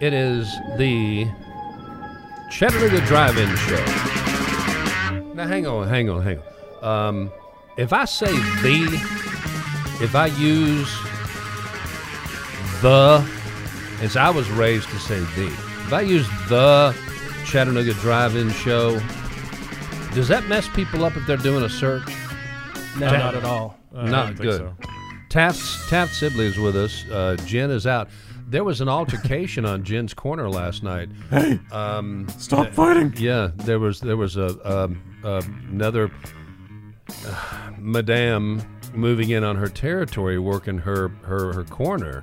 It is the Chattanooga Drive-In Show. Now, hang on, hang on, hang on. Um, if I say the, if I use the, as I was raised to say the, if I use the Chattanooga Drive-In Show, does that mess people up if they're doing a search? No, Ta- not at all. Uh, I Not good. so. Taft Taft Sibley is with us. Uh, Jen is out. There was an altercation on Jen's corner last night. Hey, Um, stop fighting. yeah, there was there was a um, uh, another uh, madame moving in on her territory, working her her her corner,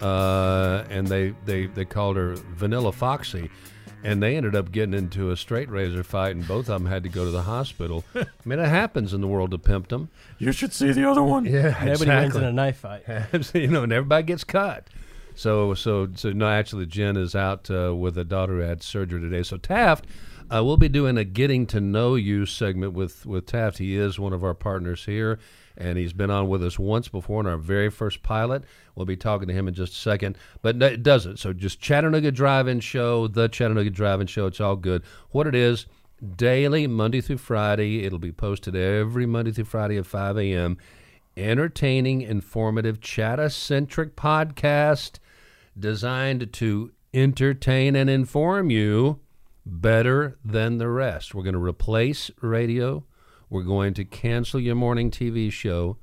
uh, and they they they called her Vanilla Foxy. And they ended up getting into a straight razor fight, and both of them had to go to the hospital. I mean, it happens in the world of pimpdom. You should see the other one. Yeah, Nobody wins in a knife fight. you know, and everybody gets cut. So, so, so no. Actually, Jen is out uh, with a daughter who had surgery today. So Taft, uh, we'll be doing a getting to know you segment with with Taft. He is one of our partners here, and he's been on with us once before in our very first pilot. We'll be talking to him in just a second, but it doesn't. So just Chattanooga Drive-In Show, the Chattanooga Drive-In Show. It's all good. What it is. Daily, Monday through Friday. It'll be posted every Monday through Friday at 5 a.m entertaining, informative, chatta-centric podcast designed to entertain and inform you better than the rest. We're going to replace radio. We're going to cancel your morning TV show.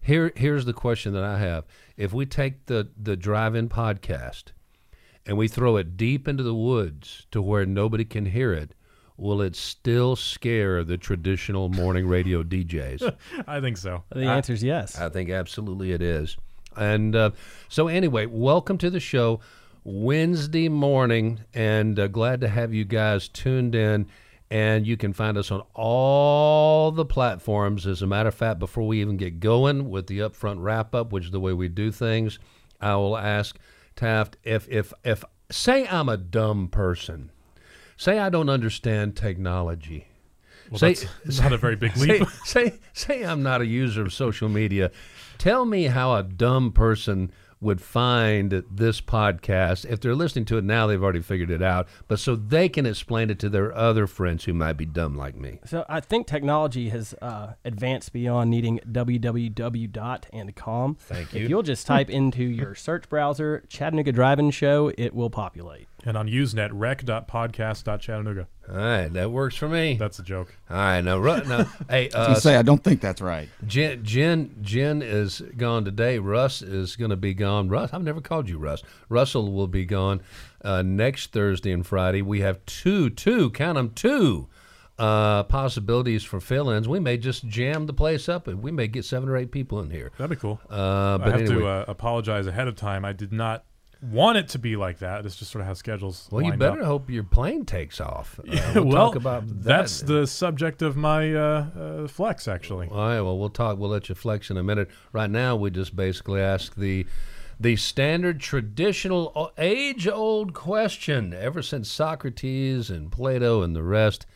Here, here's the question that I have: If we take the the drive-in podcast and we throw it deep into the woods to where nobody can hear it, will it still scare the traditional morning radio DJs? I think so. The answer is yes. I think absolutely it is. And uh, so, anyway, welcome to the show Wednesday morning, and uh, glad to have you guys tuned in. And you can find us on all the platforms. As a matter of fact, before we even get going with the upfront wrap up, which is the way we do things, I will ask Taft if if if say I'm a dumb person, say I don't understand technology. Well, say, that's not a very big say, leap. say, say I'm not a user of social media. Tell me how a dumb person would find this podcast. If they're listening to it now, they've already figured it out, but so they can explain it to their other friends who might be dumb like me. So I think technology has uh, advanced beyond needing www.and.com. Thank you. If you. you'll just type into your search browser Chattanooga Drive-In Show, it will populate. And on Usenet, rec.podcast.chattanooga. All right, that works for me. That's a joke. All right, now, Ru- now hey, I uh, say I don't think that's right. Jen, Jen, Jen is gone today. Russ is going to be gone. Russ, I've never called you Russ. Russell will be gone uh, next Thursday and Friday. We have two, two, count them, two uh, possibilities for fill-ins. We may just jam the place up, and we may get seven or eight people in here. That'd be cool. Uh, but I have anyway, to uh, apologize ahead of time. I did not want it to be like that. It's just sort of how schedules. well, you better up. hope your plane takes off. Uh, Yeah, we'll, well, talk about that. that's the subject of my uh, uh, flex, actually. All right. Well, we'll talk. We'll let you flex in a minute. Right now, we just basically ask the the standard, traditional, uh, age-old question ever since Socrates and Plato and the rest.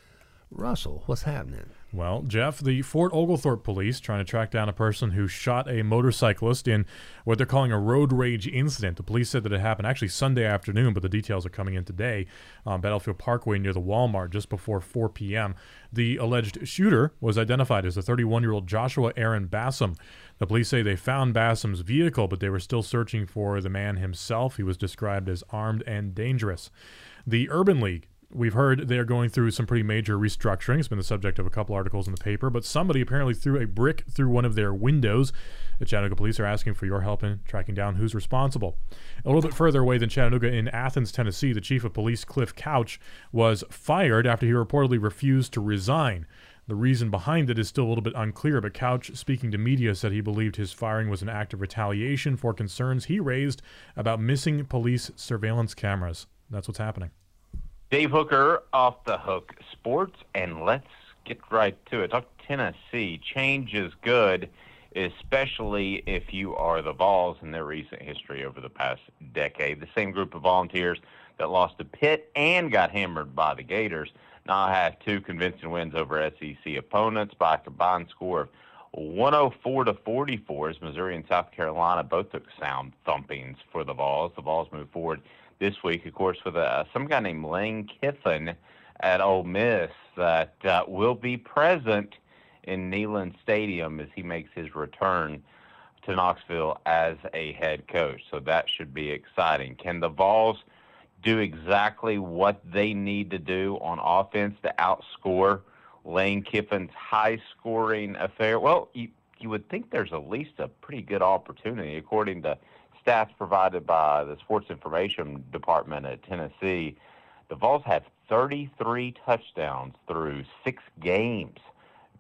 Russell, what's happening? Well, Jeff, the Fort Oglethorpe police trying to track down a person who shot a motorcyclist in what they're calling a road rage incident. The police said that it happened actually Sunday afternoon, but the details are coming in today on Battlefield Parkway near the Walmart just before 4 p.m. The alleged shooter was identified as a 31 year old Joshua Aaron Bassam. The police say they found Bassam's vehicle, but they were still searching for the man himself. He was described as armed and dangerous. The Urban League We've heard they are going through some pretty major restructuring. It's been the subject of a couple articles in the paper, but somebody apparently threw a brick through one of their windows. The Chattanooga police are asking for your help in tracking down who's responsible. A little bit further away than Chattanooga, in Athens, Tennessee, the chief of police, Cliff Couch, was fired after he reportedly refused to resign. The reason behind it is still a little bit unclear, but Couch, speaking to media, said he believed his firing was an act of retaliation for concerns he raised about missing police surveillance cameras. That's what's happening. Dave Hooker off the hook sports, and let's get right to it. Talk Tennessee. Change is good, especially if you are the Vols in their recent history over the past decade. The same group of volunteers that lost to Pitt and got hammered by the Gators now have two convincing wins over SEC opponents by a combined score of 104 to 44 as Missouri and South Carolina both took sound thumpings for the Vols. The Vols move forward this week, of course, with uh, some guy named Lane Kiffin at Ole Miss that uh, will be present in Neyland Stadium as he makes his return to Knoxville as a head coach. So that should be exciting. Can the Vols do exactly what they need to do on offense to outscore Lane Kiffin's high scoring affair? Well, you, you would think there's at least a pretty good opportunity, according to stats provided by the Sports Information Department at Tennessee. The Vols have 33 touchdowns through six games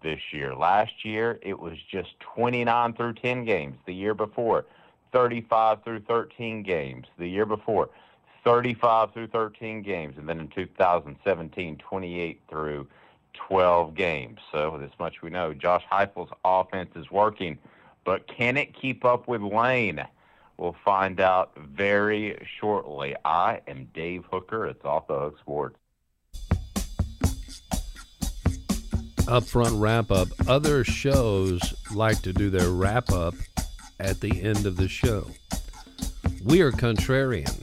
this year. Last year, it was just 29 through 10 games. The year before, 35 through 13 games. The year before, 35 through 13 games. And then in 2017, 28 through 12 games. So, this much we know. Josh Heupel's offense is working, but can it keep up with Lane? We'll find out very shortly. I am Dave Hooker. It's Off the Hook Sports. upfront wrap up. Other shows like to do their wrap up at the end of the show. We are contrarian.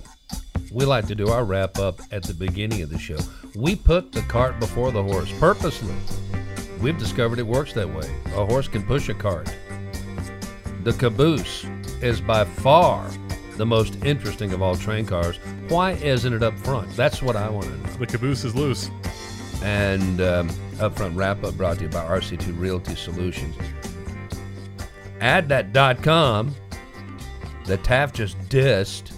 We like to do our wrap up at the beginning of the show. We put the cart before the horse purposely. We've discovered it works that way. A horse can push a cart. The caboose is by far the most interesting of all train cars. Why isn't it up front? That's what I want to know. The caboose is loose. And um, upfront wrap up brought to you by RC2 Realty Solutions. AddThat.com that Taft just dissed.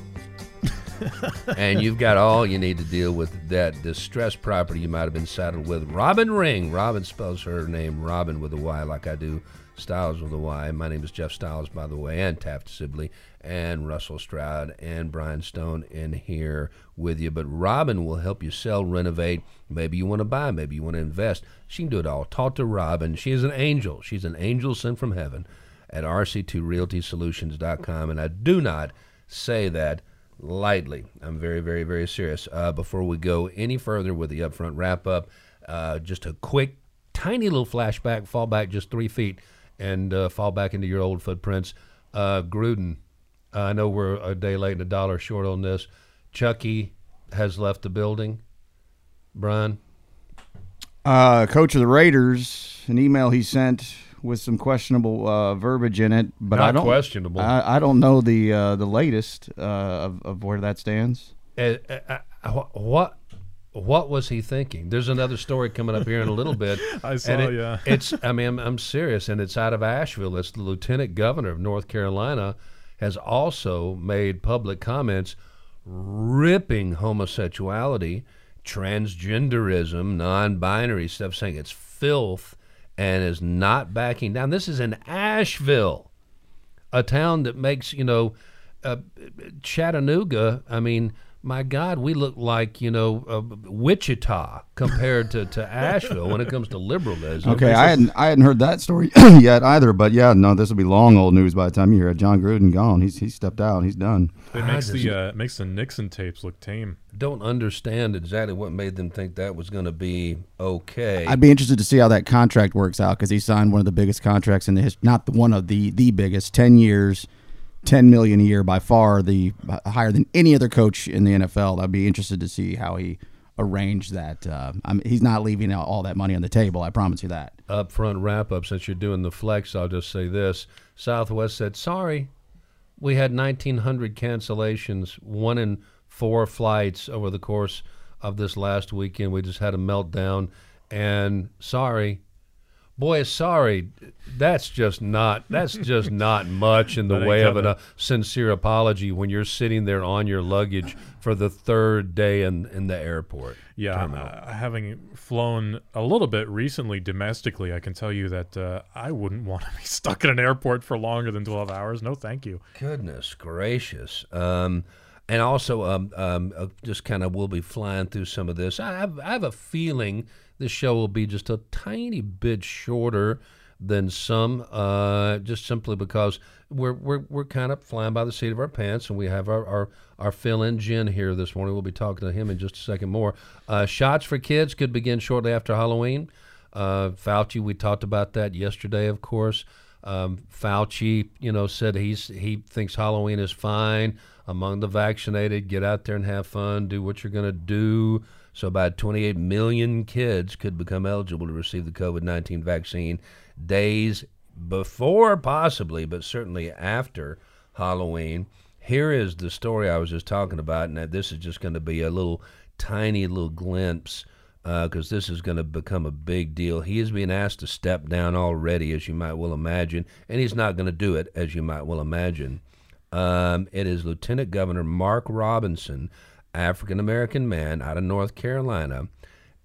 and you've got all you need to deal with that distressed property you might have been saddled with. Robyn Ring. Robyn spells her name Robyn with a Y, like I do Styles with a Y. My name is Jeff Styles, by the way, and Taft Sibley, and Russell Stroud, and Brian Stone in here with you. But Robyn will help you sell, renovate. Maybe you want to buy, maybe you want to invest. She can do it all. Talk to Robyn. She is an angel. She's an angel sent from heaven at rc2realtysolutions.com. And I do not say that lightly. I'm very, very, very serious. Uh, before we go any further with the upfront wrap up, uh, just a quick, tiny little flashback, fall back just three feet, and uh, fall back into your old footprints. Uh, Gruden, I know we're a day late and a dollar short on this. Chucky has left the building. Brian? Uh, coach of the Raiders, an email he sent with some questionable uh, verbiage in it, but Not I don't questionable. I, I don't know the uh, the latest uh, of, of where that stands. Uh, uh, what what was he thinking? There's another story coming up here in a little bit. I saw, it- yeah. it's I mean I'm, I'm serious, and it's out of Asheville. It's the lieutenant governor of North Carolina has also made public comments ripping homosexuality, transgenderism, non-binary stuff, saying it's filth, and is not backing down. This is in Asheville a town that makes you know uh, Chattanooga. I mean, my God, we look like you know uh, Wichita compared to, to Asheville when it comes to liberalism. Okay, I hadn't I hadn't heard that story yet either, but yeah, no, this will be long old news by the time you hear it. Jon Gruden gone. He's he stepped out. He's done. It makes just- the uh, makes the Nixon tapes look tame. don't understand exactly what made them think that was going to be okay. I'd be interested to see how that contract works out because he signed one of the biggest contracts in the history, not the one of the the biggest, ten years, ten million a year, by far the uh, higher than any other coach in the NFL. I'd be interested to see how he arranged that. Uh, he's not leaving all that money on the table. I promise you that. upfront wrap up since you're doing the flex i'll just say this southwest said sorry we had 1900 cancellations one in four flights over the course of this last weekend we just had a meltdown and sorry boy sorry that's just not that's just not much in the way of a sincere apology when you're sitting there on your luggage for the third day in, in the airport Yeah, uh, having flown a little bit recently domestically, I can tell you that uh, I wouldn't want to be stuck in an airport for longer than 12 hours. No, thank you. Goodness gracious. Um, and also, um, um, uh, just kind of we'll be flying through some of this. I have, I have a feeling this show will be just a tiny bit shorter than some, uh, just simply because we're, we're, we're kind of flying by the seat of our pants, and we have our, our, our fill-in Jen here this morning. We'll be talking to him in just a second more. Uh, shots for kids could begin shortly after Halloween. Uh, Fauci, we talked about that yesterday, of course. Um, Fauci, you know, said he's he thinks Halloween is fine among the vaccinated. Get out there and have fun. Do what you're going to do. So about 28 million kids could become eligible to receive the COVID-19 vaccine days before, possibly, but certainly after Halloween. Here is the story I was just talking about, and this is just going to be a little tiny little glimpse because uh, this is going to become a big deal. He is being asked to step down already, as you might well imagine, and he's not going to do it, as you might well imagine. Um, it is Lieutenant Governor Mark Robinson, African American man out of North Carolina,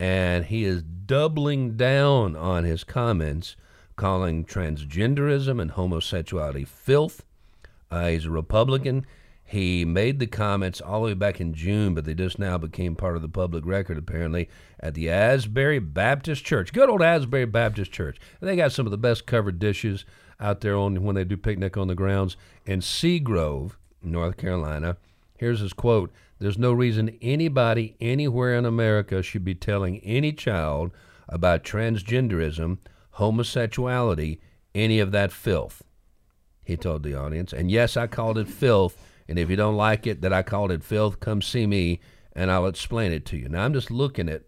and he is doubling down on his comments, calling transgenderism and homosexuality filth. Uh, he's a Republican. He made the comments all the way back in June, but they just now became part of the public record, apparently, at the Asbury Baptist Church. Good old Asbury Baptist Church. They got some of the best covered dishes out there on when they do picnic on the grounds in Seagrove, North Carolina. Here's his quote There's no reason anybody anywhere in America should be telling any child about transgenderism, homosexuality, any of that filth. He told the audience. And yes, I called it filth and if you don't like it that I called it filth, come see me and I'll explain it to you. Now, I'm just looking at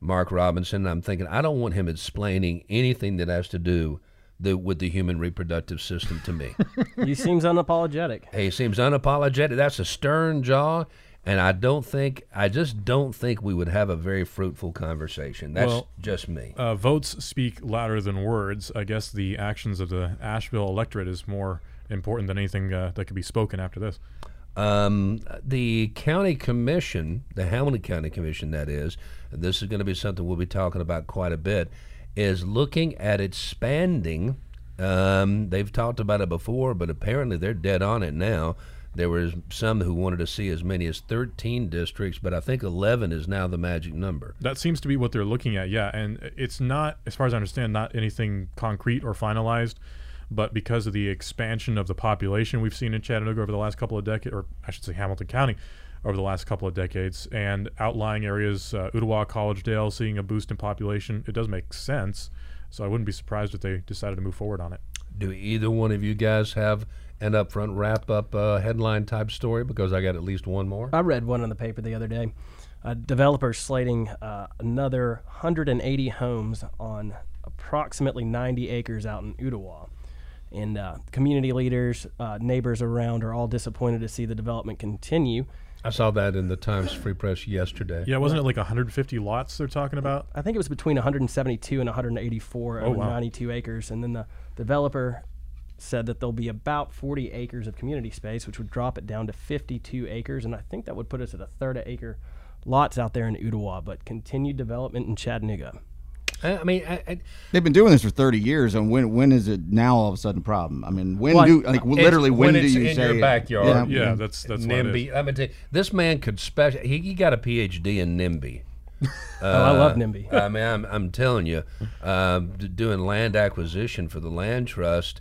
Mark Robinson and I'm thinking, I don't want him explaining anything that has to do the, with the human reproductive system to me. he seems unapologetic. He seems unapologetic. That's a stern jaw. And I don't think, I just don't think we would have a very fruitful conversation. That's Well, just me. Uh, votes speak louder than words. I guess the actions of the Asheville electorate is more important than anything uh, that could be spoken after this. Um, the county commission, the Hamilton County Commission, that is, and this is going to be something we'll be talking about quite a bit, is looking at expanding. Um, they've talked about it before, but apparently they're dead on it now. There was some who wanted to see as many as 13 districts, but I think 11 is now the magic number. That seems to be what they're looking at, yeah. And it's not, as far as I understand, not anything concrete or finalized but because of the expansion of the population we've seen in Chattanooga over the last couple of decades, or I should say Hamilton County over the last couple of decades, and outlying areas, uh, Ooltewah, Collegedale, seeing a boost in population, it does make sense. So I wouldn't be surprised if they decided to move forward on it. Do either one of you guys have an upfront wrap up uh, headline type story? Because I got at least one more. I read one in the paper the other day. A developer slating uh, another 180 homes on approximately 90 acres out in Ooltewah and uh, community leaders, uh, neighbors around are all disappointed to see the development continue. I saw that in the Times Free Press yesterday. Yeah, wasn't it like 150 lots they're talking about? I think it was between 172 and 184 Oh, over wow. 92 acres, and then the developer said that there'll be about 40 acres of community space, which would drop it down to 52 acres, and I think that would put us at a third of acre lots out there in Ooltewah, but continued development in Chattanooga. I, I mean, I, I, They've been doing this for 30 years, and when when is it now all of a sudden a problem? I mean, when Well, do like literally when, when do it's you in say your backyard. Yeah, mm. that's that's what it is. NIMBY. I mean, this man could special. He, he got a PhD in NIMBY. oh, I love NIMBY. I mean, I'm, I'm telling you, um, d- doing land acquisition for the land trust,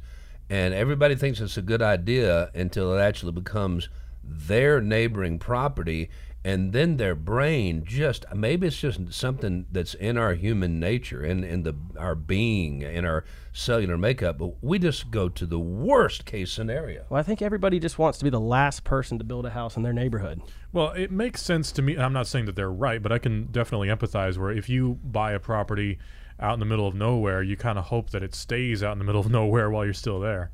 and everybody thinks it's a good idea until it actually becomes their neighboring property, and then their brain just maybe it's just something that's in our human nature, in in the our being, in our cellular makeup, but we just go to the worst case scenario. Well, I think everybody just wants to be the last person to build a house in their neighborhood. Well, it makes sense to me. I'm not saying that they're right, but I can definitely empathize where if you buy a property out in the middle of nowhere, you kind of hope that it stays out in the middle of nowhere while you're still there.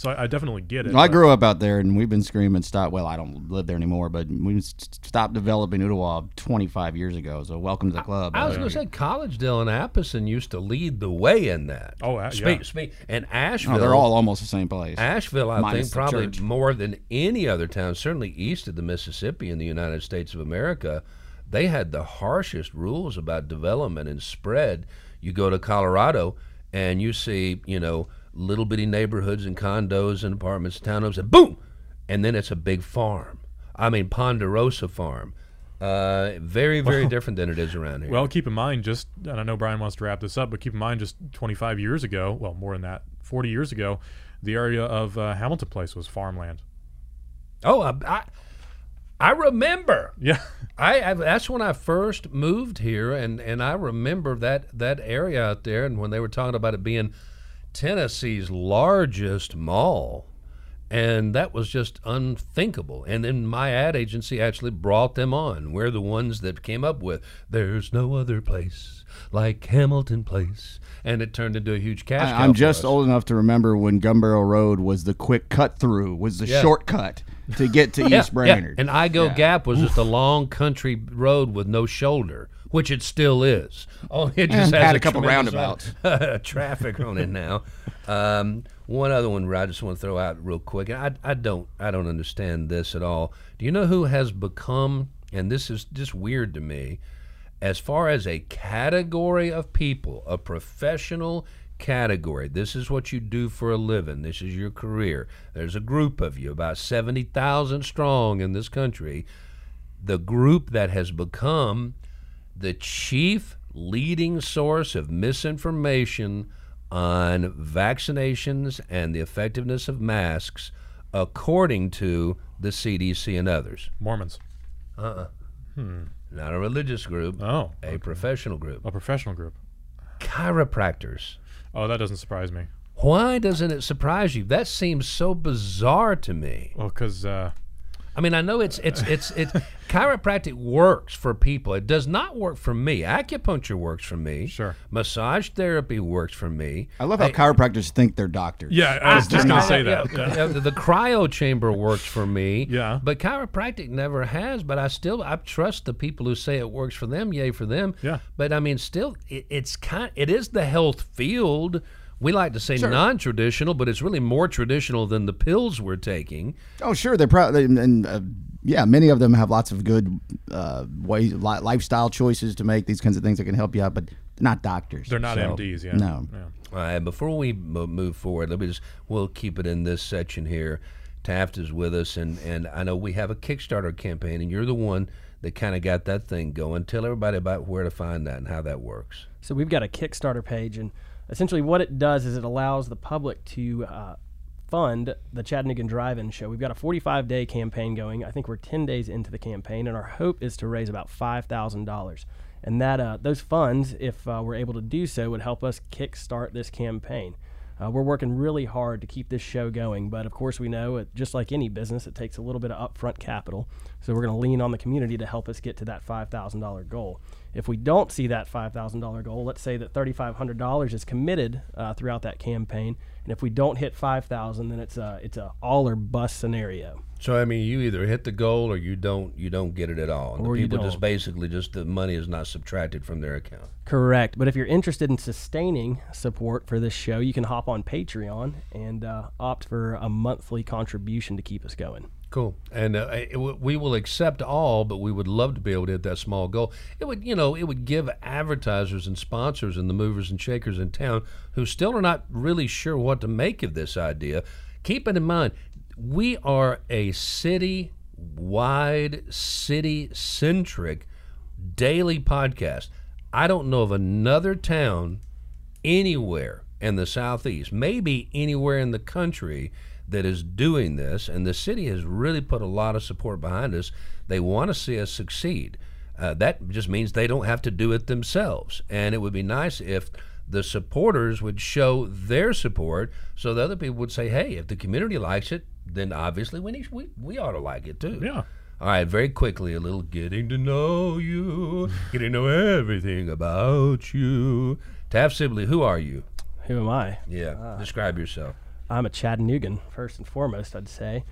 So I, I definitely get it. I but- grew up out there, and we've been screaming stop. Well, I don't live there anymore, but we s- stopped developing Ooltewah 25 years ago. So welcome to the club. I was going to say Collegedale and Appleton used to lead the way in that. Oh, uh, speak, yeah. speak, and Asheville. oh, they're all almost the same place. Asheville, I Minus think, the probably church. more than any other town, certainly east of the Mississippi in the United States of America, they had the harshest rules about development and spread. You go to Colorado and you see, you know, little bitty neighborhoods and condos and apartments, townhomes, and boom, and then it's a big farm. I mean, Ponderosa Farm. Uh, very, very different than it is around here. Well, keep in mind, just and I know Brian wants to wrap this up, but keep in mind, just 25 years ago, well, more than that, 40 years ago, the area of uh, Hamilton Place was farmland. oh, I, I, I remember. Yeah, I, I that's when I first moved here, and, and I remember that that area out there, and when they were talking about it being Tennessee's largest mall. And that was just unthinkable. And then my ad agency actually brought them on. We're the ones that came up with "There's no other place like Hamilton Place," and it turned into a huge cash. cow I, am just us. old enough to remember when Gunbarrel Road was the quick cut through, was the Yeah. shortcut to get to Yeah, East yeah. Brainerd. And Igou Yeah. Gap was just a long country road with no shoulder, which it still is. Oh, it just has had a couple roundabouts. traffic on it now. Um, one other one I just want to throw out real quick. I, I don't I don't understand this at all. Do you know who has become? And this is just weird to me. As far as a category of people, a professional category. This is what you do for a living. This is your career. There's a group of you, about 70,000 strong in this country. The group that has become the chief leading source of misinformation on vaccinations and the effectiveness of masks, according to the CDC and others. Mormons. Uh-uh. Hmm. Not a religious group, Oh, a professional group. a professional group. Chiropractors. Oh, that doesn't surprise me. Why doesn't it surprise you? That seems so bizarre to me. Well, because uh, I mean, I know it's it's it's it. chiropractic works for people. It does not work for me. Acupuncture works for me. Sure. Massage therapy works for me. I love how chiropractors think they're doctors. yeah, I was just gonna say that. Yeah, yeah, the, the cryo chamber works for me. Yeah. But chiropractic never has. But I still I trust the people who say it works for them. Yay for them. Yeah. But I mean, still, it, it's kind. It is the health field. We like to say non-traditional, but it's really more traditional than the pills we're taking. Oh, sure. They're probably and uh, yeah, many of them have lots of good uh, ways, li- lifestyle choices to make these kinds of things that can help you out, but not doctors. They're not So, MDs, yeah. No. Yeah. All right, before we mo- move forward, let me just we'll keep it in this section here. Taft is with us, and and I know we have a Kickstarter campaign, and you're the one that kind of got that thing going. Tell everybody about where to find that and how that works. So we've got a Kickstarter page, and essentially what it does is it allows the public to uh, fund the Chattanooga Drive-In Show. We've got a 45-day campaign going. I think we're 10 days into the campaign, and our hope is to raise about $5,000. And that uh, those funds, if uh, we're able to do so, would help us kickstart this campaign. Uh, we're working really hard to keep this show going, but of course we know, it, just like any business, it takes a little bit of upfront capital. So we're going to lean on the community to help us get to that $5,000 goal. If we don't see that $5,000 goal, let's say that $3,500 is committed uh, throughout that campaign, and if we don't hit 5,000, then it's a it's a all or bust scenario. So I mean, you either hit the goal or you don't. You don't get it at all. And Or the people just basically just the money is not subtracted from their account. Correct. But if you're interested in sustaining support for this show, you can hop on Patreon and uh, opt for a monthly contribution to keep us going. Cool. And uh, w- we will accept all, but we would love to be able to hit that small goal. It would, you know, it would give advertisers and sponsors and the movers and shakers in town who still are not really sure what to make of this idea. Keep it in mind, we are a city wide, city centric daily podcast. I don't know of another town anywhere in the southeast, maybe anywhere in the country that is doing this, and the city has really put a lot of support behind us. They want to see us succeed. Uh, that just means they don't have to do it themselves, and it would be nice if the supporters would show their support, so the other people would say, "Hey, if the community likes it, then obviously we need, we we ought to like it too." Yeah. All right, very quickly, a little getting to know you, getting to know everything about you. Taft Sibley, who are you? Who am I? Yeah, describe yourself. I'm a Chattanoogan, first and foremost, I'd say.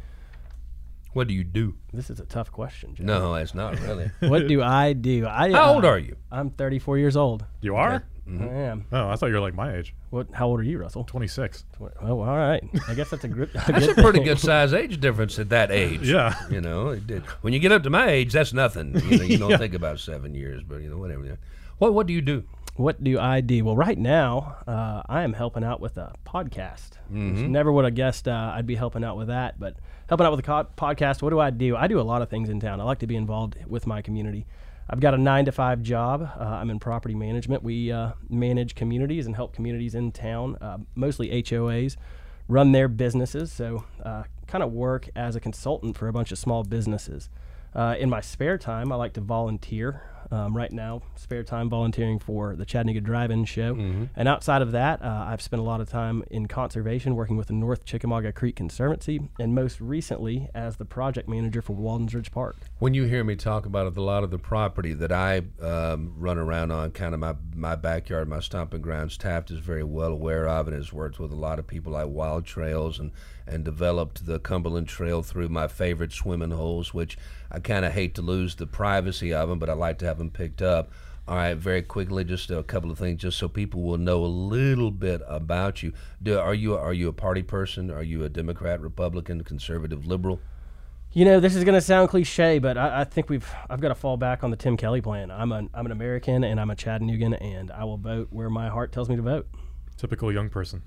What do you do? This is a tough question, Joe. No, it's not really. What do I do? I, How uh, old are you? I'm 34 years old. You are? I am. Oh, I thought you were like my age. What? How old are you, Russell? 26. Oh, all right. I guess that's a good. A That's a pretty thing. good size age difference at that age. Yeah. You know, it did. when you get up to my age, that's nothing. You, know, you don't think about seven years, but you know, whatever. What What do you do? What do I do? Well, right now, uh, I am helping out with a podcast. Never would have guessed uh, I'd be helping out with that, but helping out with a co- podcast. What do I do? I do a lot of things in town. I like to be involved with my community. I've got a nine to five job. Uh, I'm in property management. We uh, manage communities and help communities in town, uh, mostly HOAs, run their businesses. So, uh, kind of work as a consultant for a bunch of small businesses. Uh, in my spare time, I like to volunteer. Um, right now, spare time volunteering for the Chattanooga Drive-In Show, and outside of that, uh, I've spent a lot of time in conservation, working with the North Chickamauga Creek Conservancy, and most recently as the project manager for Walden's Ridge Park. When you hear me talk about a lot of the property that I um, run around on, kind of my, my backyard, my stomping grounds, Taft is very well aware of and has worked with a lot of people like Wild Trails and, and developed the Cumberland Trail through my favorite swimming holes, which I kind of hate to lose the privacy of them, but I like to have them picked up. All right, very quickly, just a couple of things, just so people will know a little bit about you. Do, are you are you a party person? Are you a Democrat, Republican, conservative, liberal? You know, this is going to sound cliche, but I, I think we've I've got to fall back on the Tim Kelly plan. I'm an I'm an American and I'm a Chattanoogan, and I will vote where my heart tells me to vote. Typical young person.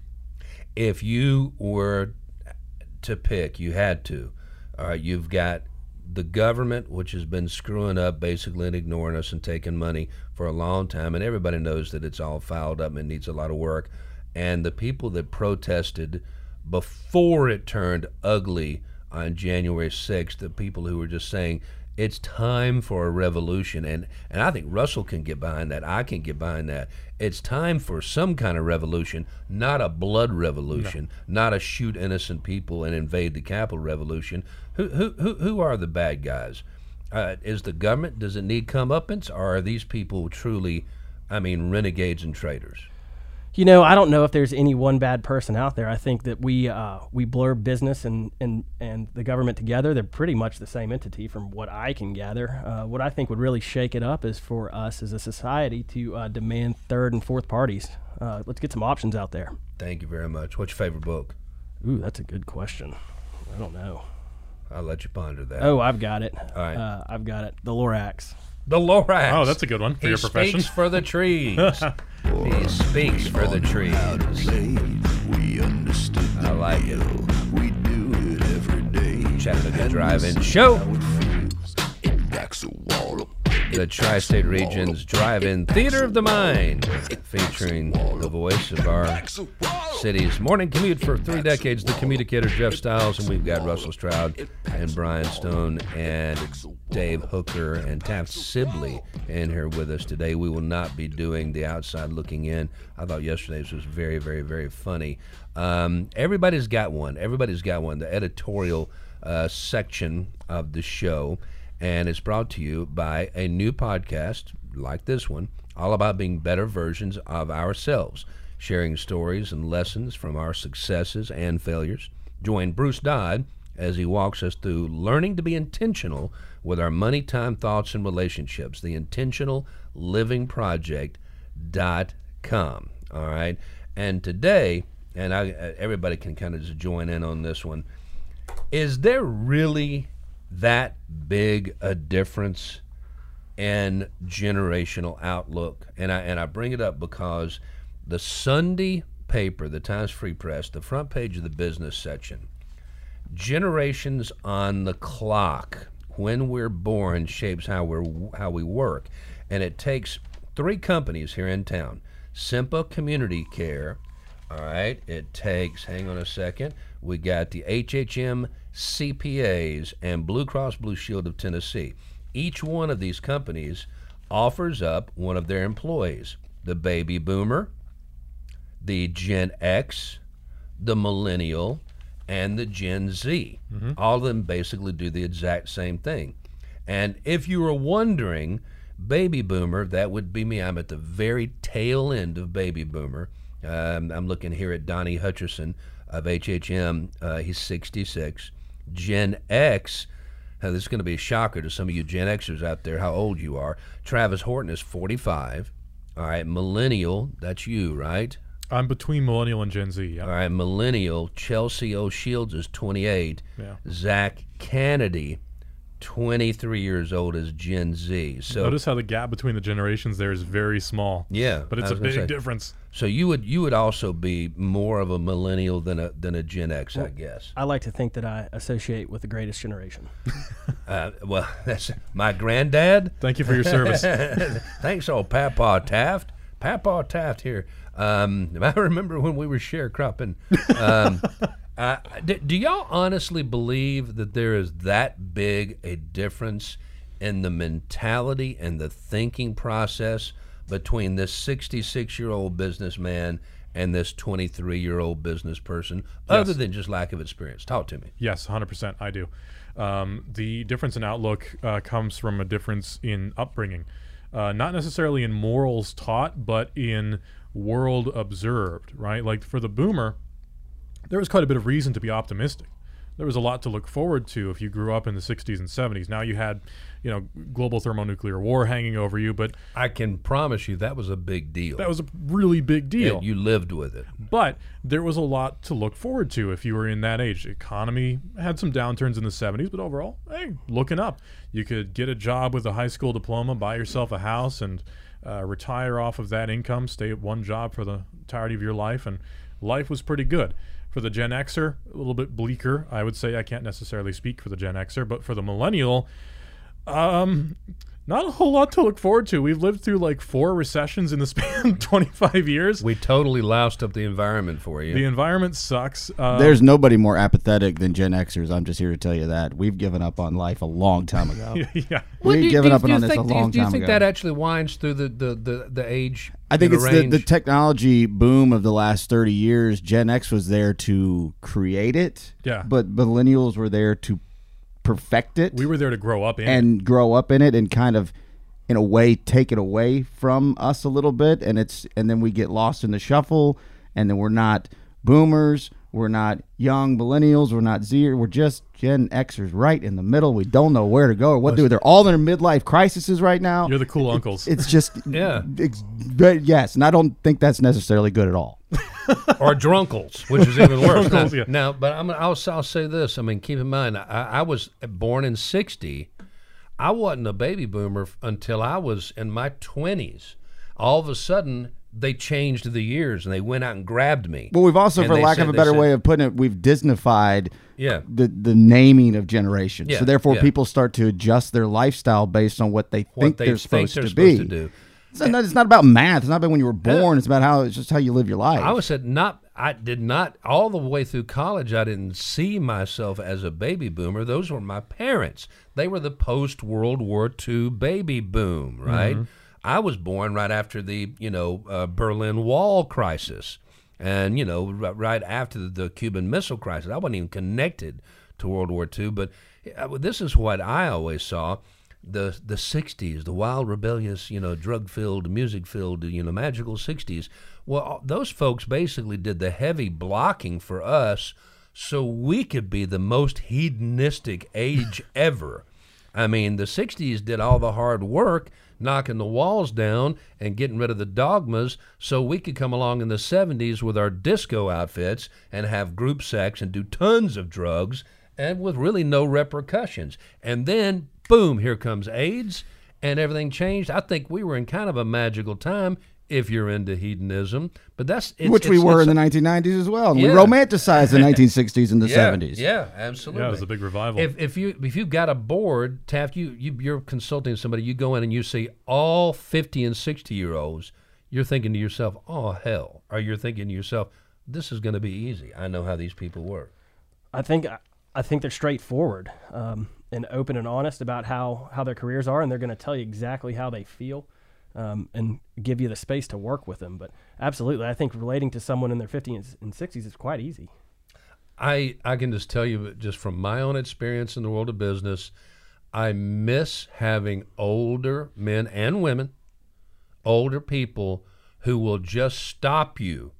if you were to pick, you had to. All right, you've got the government, which has been screwing up basically and ignoring us and taking money for a long time, and everybody knows that it's all fouled up and needs a lot of work. And the people that protested before it turned ugly on January 6th, the people who were just saying, it's time for a revolution and and I think Russell can get behind that. I can get behind that. It's time for some kind of revolution, not a blood revolution, not a shoot innocent people and invade the Capitol revolution. Who who who, who are the bad guys? Uh, is the government does it need comeuppance or are these people truly I mean renegades and traitors? You know, I don't know if there's any one bad person out there. I think that we uh, we blur business and, and, and the government together. They're pretty much the same entity, from what I can gather. Uh, what I think would really shake it up is for us as a society to uh, demand third and fourth parties. Uh, let's get some options out there. Thank you very much. What's your favorite book? Ooh, that's a good question. I don't know. I'll let you ponder that. Oh, I've got it. All right. Uh, I've got it. The Lorax. The Lorax. Oh, that's a good one for he your profession. He speaks for the trees. he speaks for the trees. We understood I like it. we do it every day. Chattanooga Drive-In Show, It backs a wall up. The Tri-State Region's Drive-In Theater of the Mind, featuring the voice of our city's morning commute for three decades, the communicator Jeff Styles, and we've got Russell Stroud and Brian Stone and Dave Hooker and Taft Sibley in here with us today. We will not be doing the outside looking in. I thought yesterday's was very, very, very funny. Um, everybody's got one. Everybody's got one. The editorial uh, section of the show, and it's brought to you by a new podcast like this one, all about being better versions of ourselves sharing stories and lessons from our successes and failures. Join Bruce Dodd as he walks us through learning to be intentional with our money, time, thoughts, and relationships. The Intentional Living Project.com. All right. And today, and I, everybody can kind of just join in on this one. Is there really that big a difference in generational outlook? And I and I bring it up because the Sunday paper, the Times Free Press, the front page of the business section, generations on the clock when we're born shapes how we're how we work, and it takes three companies here in town: Cempa Community Care. All right, it takes. Hang on a second. We got the HHM CPAs and Blue Cross Blue Shield of Tennessee. Each one of these companies offers up one of their employees: the baby boomer, the Gen X, the millennial, and the Gen Z. All of them basically do the exact same thing. And if you were wondering, baby boomer, that would be me. I'm at the very tail end of baby boomer. Um, I'm looking here at Donnie Hutcherson of HHM. Uh, he's 66. Gen X, uh, this is going to be a shocker to some of you Gen Xers out there how old you are. Travis Horton is 45. All right, millennial, that's you, right? I'm between millennial and Gen Z. Yeah. All right, millennial Chelsea O'Shields is 28. Yeah. Zach Kennedy, 23 years old, is Gen Z. So Notice how the gap between the generations there is very small. yeah, But it's a big say. difference. So you would you would also be more of a millennial than a than a Gen X, I guess. I like to think that I associate with the greatest generation. Uh, well, that's my granddad. Thank you for your service. Thanks, old Papa Taft. Papa Taft here. Um, I remember when we were sharecropping. Um, Uh, d- do y'all honestly believe that there is that big a difference in the mentality and the thinking process between this 66 year old businessman and this 23 year old business person, other than just lack of experience? Talk to me. Yes, 100%. I do. Um, the difference in outlook uh, comes from a difference in upbringing. Uh, not necessarily in morals taught, but in world observed, right? Like for the boomer, there was quite a bit of reason to be optimistic. There was a lot to look forward to if you grew up in the 60s and 70s. Now you had, you know, global thermonuclear war hanging over you, but I can promise you that was a big deal. that was a really big deal. And you lived with it. But there was a lot to look forward to if you were in that age. The economy had some downturns in the 70s, but overall, hey, looking up. You could get a job with a high school diploma, buy yourself a house, and uh, retire off of that income, stay at one job for the entirety of your life, and life was pretty good. For the Gen Xer, a little bit bleaker, I would say. I can't necessarily speak for the Gen Xer, but for the millennial, um, not a whole lot to look forward to. We've lived through like four recessions in the span of 25 years. We totally loused up the environment for you. The environment sucks. Uh, There's nobody more apathetic than Gen Xers. I'm just here to tell you that we've given up on life a long time ago. yeah. We've do given do you- up do you on this a long time ago. Do you think ago. that actually winds through the the the, the age? I think it's the, the technology boom of the last 30 years. Gen X was there to create it, Yeah. but millennials were there to perfect it We were there to grow up in. it. and grow up in it and kind of in a way take it away from us a little bit and it's and then we get lost in the shuffle and then we're not boomers we're not young millennials we're not z we're just gen xers right in the middle we don't know where to go or what to do they're all in their midlife crises right now You're the cool uncles. it's just Yeah. it's, but yes and i don't think that's necessarily good at all or drunkles, which is even worse. now, yeah. now, but I'm, I'll, I'll say this. I mean, keep in mind, I, I was born in '60. I wasn't a baby boomer until I was in my 20s. All of a sudden, they changed the years and they went out and grabbed me. well we've also And for lack said- of a better said- way of putting it we've disneyfied Yeah. the the naming of generations Yeah, so therefore yeah. people start to adjust their lifestyle based on what they what think they they're think supposed they're to supposed be to do. It's not, it's not about math. It's not about when you were born. It's about how it's just how you live your life. I was said not. I did not all the way through college. I didn't see myself as a baby boomer. Those were my parents. They were the post World War II baby boom. Right. Mm-hmm. I was born right after the you know uh, Berlin Wall crisis, and you know right after the, the Cuban Missile Crisis. I wasn't even connected to World War II. But uh, this is what I always saw the the 60s the wild rebellious you know drug filled music filled you know magical 60s well those folks basically did the heavy blocking for us so we could be the most hedonistic age ever i mean the 60s did all the hard work knocking the walls down and getting rid of the dogmas so we could come along in the 70s with our disco outfits and have group sex and do tons of drugs and with really no repercussions. And then, boom, here comes AIDS, and everything changed. I think we were in kind of a magical time if you're into hedonism, but that's it's, which we it's- were it's in the 1990s as well. And Yeah. We romanticized the 1960s and the yeah, 70s. Yeah, absolutely. yeah, it was a big revival. If, if you if you've got a board, Taft, you, you you're consulting somebody. You go in and you see all 50 and 60 year olds. You're thinking to yourself, "Oh hell," or you're thinking to yourself, "This is going to be easy. I know how these people work." I think I think they're straightforward um, and open and honest about how how their careers are, and they're going to tell you exactly how they feel, um, and give you the space to work with them. But absolutely, I think relating to someone in their 50s and 60s is quite easy. I I can just tell you just from my own experience in the world of business, I miss having older men and women, older people who will just stop you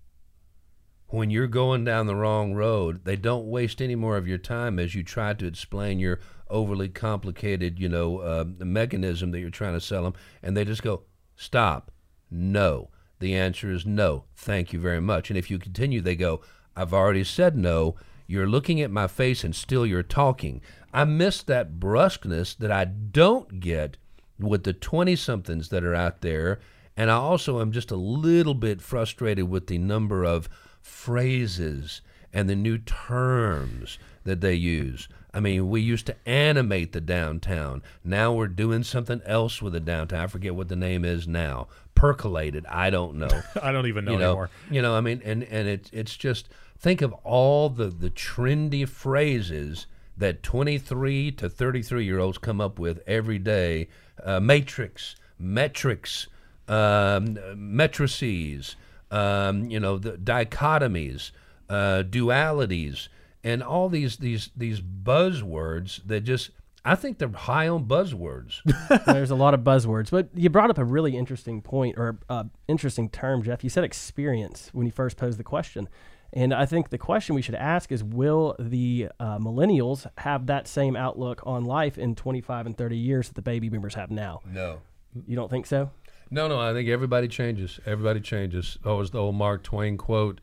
when you're going down the wrong road. They don't waste any more of your time as you try to explain your overly complicated, you know, uh, mechanism that you're trying to sell them, and they just go, "Stop, no." The answer is no. Thank you very much. And if you continue, they go, I've already said no. You're looking at my face and still you're talking. I miss that brusqueness that I don't get with the 20 somethings that are out there. And I also am just a little bit frustrated with the number of phrases and the new terms that they use. I mean, we used to animate the downtown. Now we're doing something else with the downtown. I forget what the name is now. Percolated. I don't know I don't even know you know, anymore. you know, I mean, and and it's it's just think of all the the trendy phrases that 23 to 33 year olds come up with every day: uh, matrix, metrics, um, matrices, um, you know, the dichotomies, uh, dualities, and all these these these buzzwords that just. I think they're high on buzzwords. There's a lot of buzzwords, but you brought up a really interesting point or uh, interesting term, Jeff. You said experience when you first posed the question. And I think the question we should ask is Will the uh, millennials have that same outlook on life in 25 and 30 years that the baby boomers have now? No. You don't think so? No, no, I think everybody changes. Everybody changes. Oh, it was the old Mark Twain quote,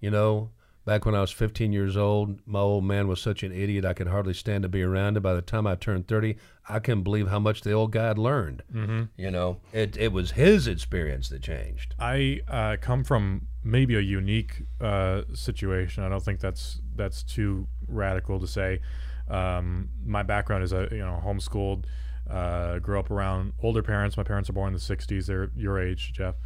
you know, back when I was 15 years old, my old man was such an idiot I could hardly stand to be around him. By the time I turned 30, I couldn't believe how much the old guy had learned. Mm-hmm. You know, it, it was his experience that changed. I uh, come from maybe a unique uh, situation. I don't think that's that's too radical to say. Um, my background is a you know homeschooled. Uh, grew up around older parents. My parents are born in the '60s. They're your age, Jeff.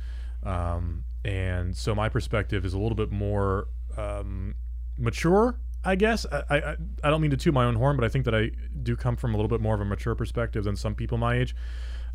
Um, and so my perspective is a little bit more um, mature, I guess. I, I I don't mean to toot my own horn, but I think that I do come from a little bit more of a mature perspective than some people my age.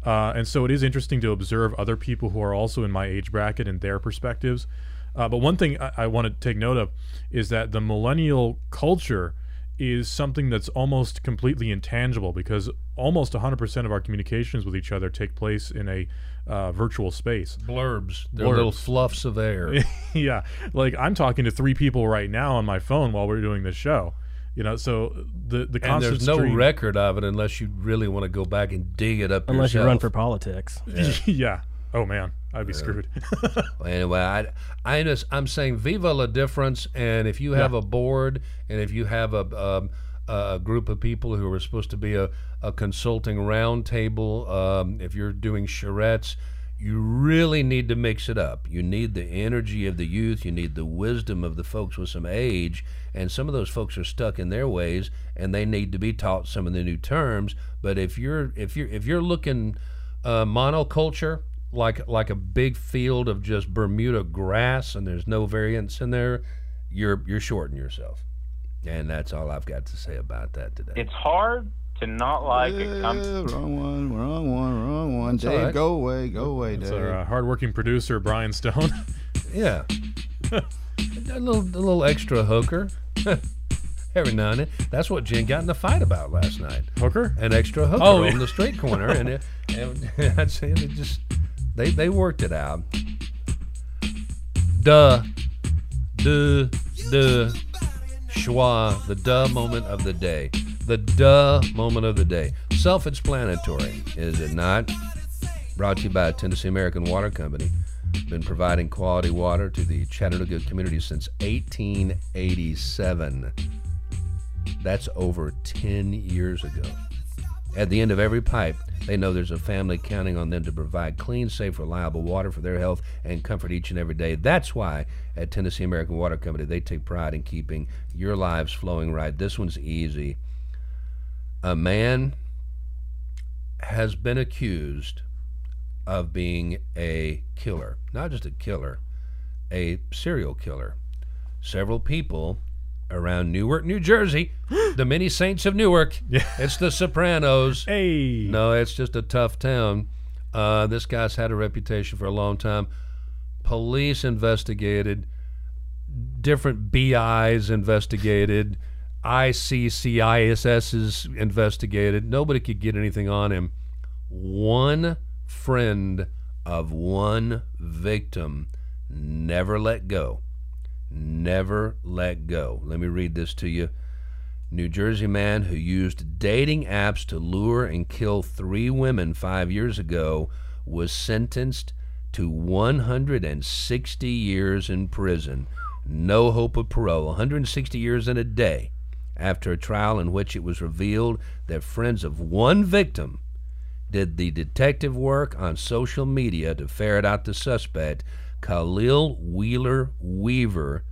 Uh, and so it is interesting to observe other people who are also in my age bracket and their perspectives. Uh, but one thing I, I want to take note of is that the millennial culture is something that's almost completely intangible because almost 100% of our communications with each other take place in a uh, virtual space. Blurbs, they're little fluffs of air. yeah, like I'm talking to three people right now on my phone while we're doing this show. You know, so the the and there's no stream- record of it unless you really want to go back and dig it up Unless yourself. you run for politics. yeah. Oh man, I'd be screwed. Well, Anyway, I, I just, I'm saying viva la difference. And if you have a board and if you have a, um, a group of people who are supposed to be a, a consulting roundtable, um, if you're doing charrettes, you really need to mix it up. You need the energy of the youth. You need the wisdom of the folks with some age. And some of those folks are stuck in their ways, and they need to be taught some of the new terms. But if you're if you're if you're looking uh, monoculture, like like a big field of just Bermuda grass, and there's no variance in there, you're you're shorting yourself. And that's all I've got to say about that today. It's hard to not like it. I'm, Uh, wrong one, wrong one, wrong one. all Dave, right. go away, go away, It's Dave. our uh, hardworking producer Brian Stone. Yeah. a little a little extra hooker. Every now and then. That's what Jen got in a fight about last night. Hooker. An extra hooker Oh, on yeah. the street corner, and, it, and I'd say they just they they worked it out. Duh, duh, duh, schwa. The duh moment of the day. The duh moment of the day. Self-explanatory, is it not? Brought to you by Tennessee American Water Company. Been providing quality water to the Chattanooga community since 1887. That's over 10 years ago. At the end of every pipe, they know there's a family counting on them to provide clean, safe, reliable water for their health and comfort each and every day. That's why at Tennessee American Water Company, they take pride in keeping your lives flowing right. This one's easy. A man has been accused of being a killer. Not just a killer, a serial killer. Several people around Newark, New Jersey, the many saints of Newark. It's the Sopranos. Hey. No, it's just a tough town. Uh, this guy's had a reputation for a long time. Police investigated, different BIs investigated, ICCISSs investigated. Nobody could get anything on him. One friend of one victim never let go. Never let go. Let me read this to you. New Jersey man who used dating apps to lure and kill three women five years ago was sentenced to 160 years in prison. No hope of parole. 160 years and a day after a trial in which it was revealed that friends of one victim did the detective work on social media to ferret out the suspect. Khalil Wheeler Weaver,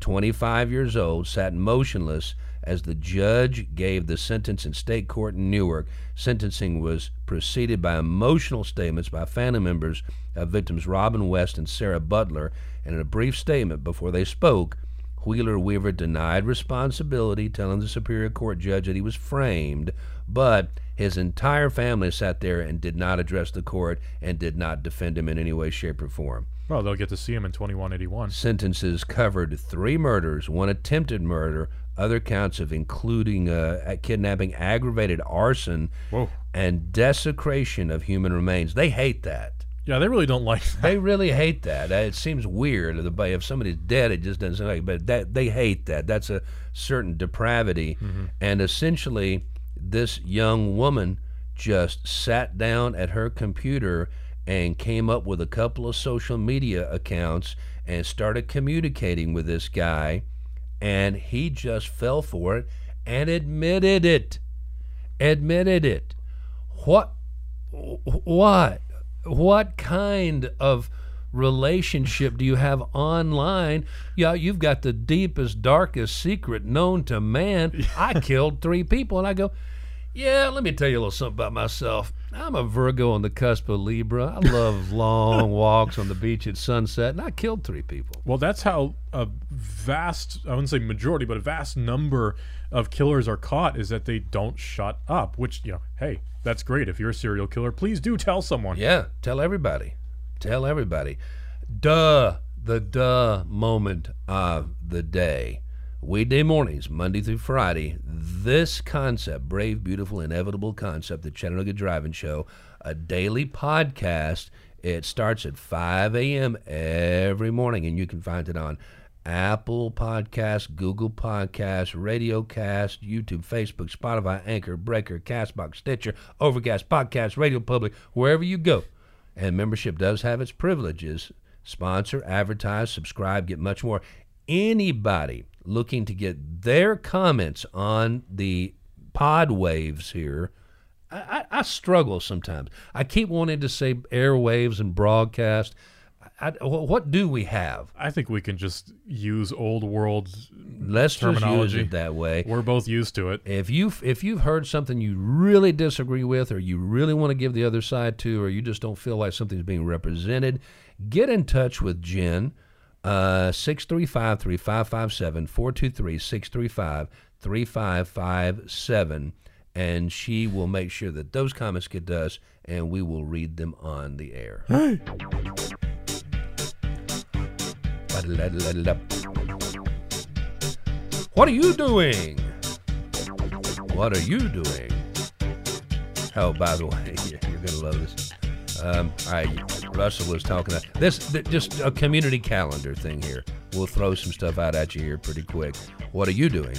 25 years old, sat motionless as the judge gave the sentence in state court in Newark. Sentencing was preceded by emotional statements by family members of victims Robin West and Sarah Butler. And in a brief statement before they spoke, Wheeler Weaver denied responsibility, telling the Superior Court judge that he was framed, but his entire family sat there and did not address the court and did not defend him in any way, shape, or form. Well, they'll get to see him in 2181. Sentences covered three murders, one attempted murder, other counts of including uh, kidnapping, aggravated arson, Whoa. and desecration of human remains. They hate that. Yeah, they really don't like that. They really hate that. Uh, It seems weird. If somebody's dead, it just doesn't seem like. But that they hate that. That's a certain depravity. And essentially, this young woman just sat down at her computer and came up with a couple of social media accounts and started communicating with this guy, and he just fell for it and admitted it. Admitted it. What? What? What kind of relationship do you have online? Yeah, you've got the deepest, darkest secret known to man. I killed three people, and I go, yeah. Let me tell you a little something about myself. I'm a Virgo on the cusp of Libra. I love long walks on the beach at sunset, and I killed three people. Well, that's how a vast, I wouldn't say majority, but a vast number of killers are caught is that they don't shut up, which, you know, hey, that's great. If you're a serial killer, please do tell someone. Yeah, tell everybody. Tell everybody. Duh, the duh moment of the day. Weekday mornings, Monday through Friday, this concept, brave, beautiful, inevitable concept, the Chattanooga Driving Show, a daily podcast. It starts at 5 a.m. every morning, and you can find it on Apple Podcasts, Google Podcasts, Radiocast, YouTube, Facebook, Spotify, Anchor, Breaker, Castbox, Stitcher, Overcast, Podcast, Radio Public, wherever you go. And membership does have its privileges. Sponsor, advertise, subscribe, get much more. Anybody looking to get their comments on the pod waves here, I, I, I struggle sometimes. I keep wanting to say airwaves and broadcast. I, what do we have? I think we can just use old world Let's just use terminology. it that way. We're both used to it. If you if you've heard something you really disagree with, or you really want to give the other side to, or you just don't feel like something's being represented, get in touch with Jen. Uh, 635 3557 423 635 3557 and she will make sure that those comments get to us and we will read them on the air. What are you doing? What are you doing? Oh, by the way, you're gonna love this. Um, all right, Russell was talking about this. th- Just a community calendar thing here. We'll throw some stuff out at you here pretty quick. What are you doing?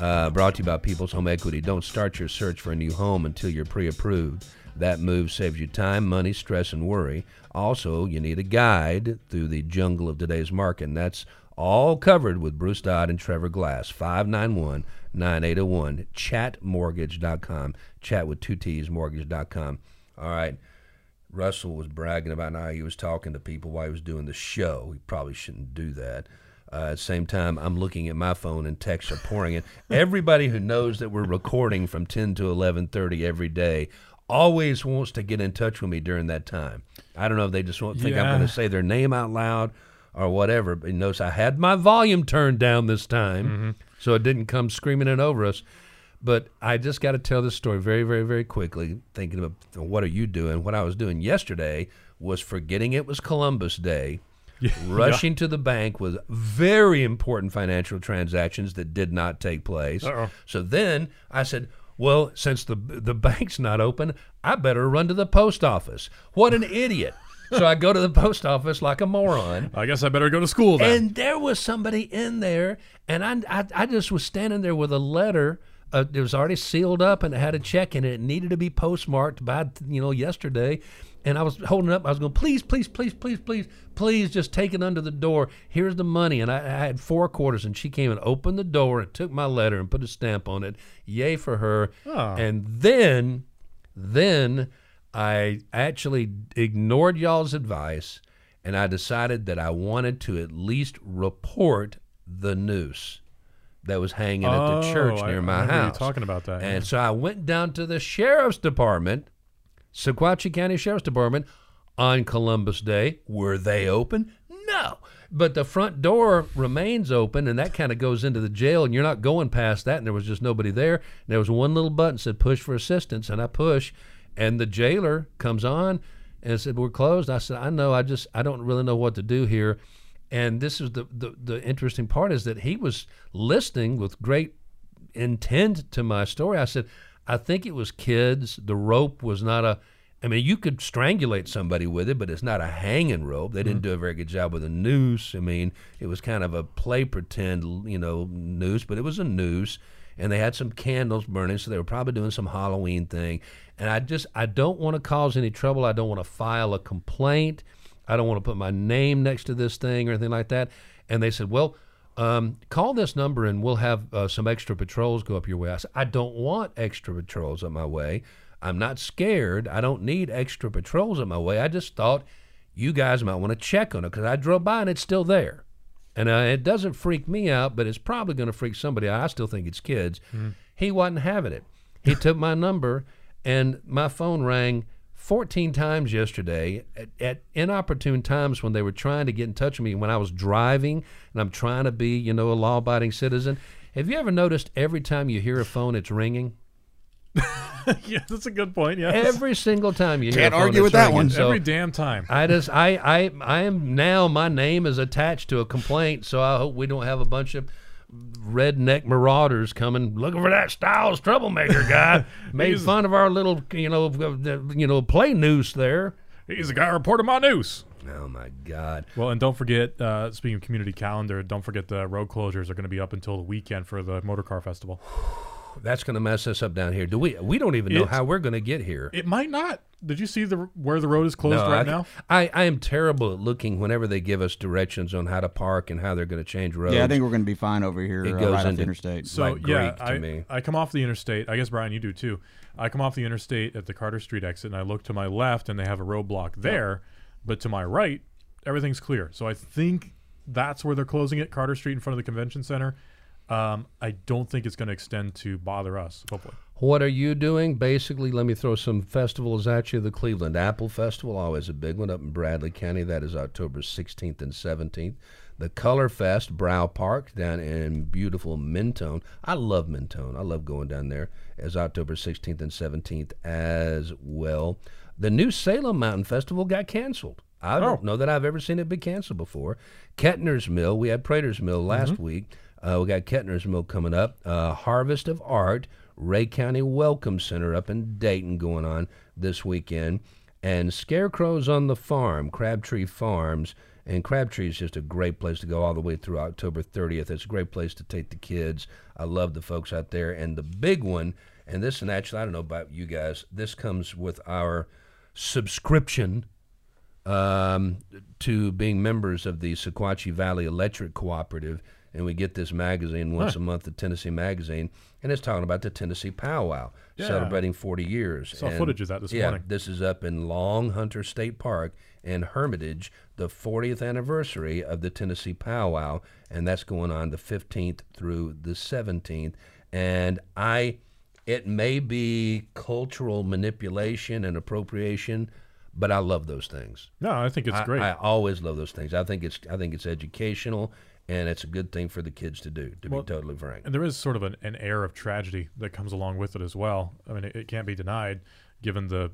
Uh, brought to you by People's Home Equity. Don't start your search for a new home until you're pre-approved. That move saves you time, money, stress, and worry. Also, you need a guide through the jungle of today's market, and that's all covered with Bruce Dodd and Trevor Glass. 591 9801. Chatmortgage.com. Chat with two T's, mortgage.com. All right. Russell was bragging about how he was talking to people while he was doing the show. He probably shouldn't do that. Uh, at the same time, I'm looking at my phone and texts are pouring in. Everybody who knows that we're recording from 10 to 11:30 every day always wants to get in touch with me during that time. I don't know if they just won't think I'm going to say their name out loud or whatever. But notice I had my volume turned down this time, so it didn't come screaming it over us. But I just got to tell this story very, very, very quickly. Thinking about what are you doing? What I was doing yesterday was forgetting it was Columbus Day, rushing to the bank with very important financial transactions that did not take place. Uh-oh. So then I said, "Well, since the the bank's not open, I better run to the post office." What an idiot! so I go to the post office like a moron. I guess I better go to school then. And there was somebody in there, and I, I, I just was standing there with a letter. Uh, it was already sealed up, and it had a check in it. It needed to be postmarked by, you know, yesterday. And I was holding it up. I was going, please, please, please, please, please, please, just take it under the door. Here's the money. And I, I had four quarters, and she came and opened the door and took my letter and put a stamp on it. Yay for her. Ah. And then, then I actually ignored y'all's advice and I decided that I wanted to at least report the noose that was hanging at the oh, church Oh, I near my remember you house. talking about that, And yeah. so I went down to the sheriff's department, Sequatchie County Sheriff's Department, on Columbus Day. Were they open? No. But the front door remains open, and that kind of goes into the jail, and you're not going past that. And there was just nobody there. And there was one little button said "push for assistance," and I push, and the jailer comes on and said, "We're closed." I said, "I know. I just I don't really know what to do here." And this is the the, the interesting part is that he was listening with great intent to my story. I said, I think it was kids. The rope was not a. I mean, you could strangulate somebody with it, but it's not a hanging rope. They didn't mm-hmm. do a very good job with a noose. I mean, it was kind of a play pretend, you know, noose, but it was a noose. And they had some candles burning, so they were probably doing some Halloween thing. And I just, I don't want to cause any trouble. I don't want to file a complaint. I don't want to put my name next to this thing or anything like that. And they said, well, um, call this number and we'll have uh, some extra patrols go up your way. I said, I don't want extra patrols up my way. I'm not scared. I don't need extra patrols up my way. I just thought you guys might want to check on it because I drove by and it's still there. And uh, it doesn't freak me out, but it's probably going to freak somebody out. I still think it's kids. He wasn't having it. He took my number and my phone rang 14 times yesterday at, at inopportune times when they were trying to get in touch with me when I was driving and I'm trying to be, you know, a law abiding citizen. Have you ever noticed every time you hear a phone, it's ringing? yeah, that's a good point. Yeah, Every single time you Can't a phone, argue it's with that ringing. one. So every damn time. I just, I, I, I am now. My name is attached to a complaint, so I hope we don't have a bunch of redneck marauders coming looking for that Styles troublemaker guy. Made fun of our little, you know, you know, play noose there. He's the guy reporting my news. Oh my God! Well, and don't forget, uh, speaking of community calendar, don't forget the road closures are going to be up until the weekend for the Motor Car Festival. That's going to mess us up down here. Do we? We don't even know It's- how we're going to get here. It might not. Did you see the where the road is closed No, right I, now? I, I am terrible at looking whenever they give us directions on how to park and how they're going to change roads. Yeah, I think we're going to be fine over here. It uh, goes right into- the interstate. So like yeah, Greek to I, me. I come off the interstate. I guess Brian, you do too. I come off the interstate at the Carter Street exit, and I look to my left, and they have a roadblock there, but to my right, everything's clear. So I think that's where they're closing it, Carter Street in front of the convention center. Um, I don't think it's going to extend to bother us. Hopefully, What are you doing? Basically, let me throw some festivals at you. The Cleveland Apple Festival, always a big one up in Bradley County. That is October 16th and 17th. The Color Fest, Brow Park, down in beautiful Mentone. I love Mentone. I love going down there. As October 16th and 17th as well. The new Salem Mountain Festival got canceled. I don't know that I've ever seen it be canceled before. Ketner's Mill, we had Prater's Mill last week. Uh, we got Ketner's Mill coming up. Uh, Harvest of Art, Rhea County Welcome Center up in Dayton going on this weekend. And Scarecrows on the Farm, Crabtree Farms. And Crabtree is just a great place to go all the way through October 30th. It's a great place to take the kids. I love the folks out there. And the big one, and this, and actually, I don't know about you guys, this comes with our subscription um, to being members of the Sequatchie Valley Electric Cooperative, and we get this magazine once a month, the Tennessee Magazine, and it's talking about the Tennessee Powwow Yeah. celebrating 40 years. Saw And, footage of that this yeah, morning. this is up in Long Hunter State Park in Hermitage, the 40th anniversary of the Tennessee Powwow, and that's going on the 15th through the 17th. And I, it may be cultural manipulation and appropriation, but I love those things. no, I think it's I, great. I always love those things. I think it's I think it's educational and it's a good thing for the kids to do. To Well, be totally frank. And there is sort of an, an air of tragedy that comes along with it as well. I mean, it, it can't be denied, given the,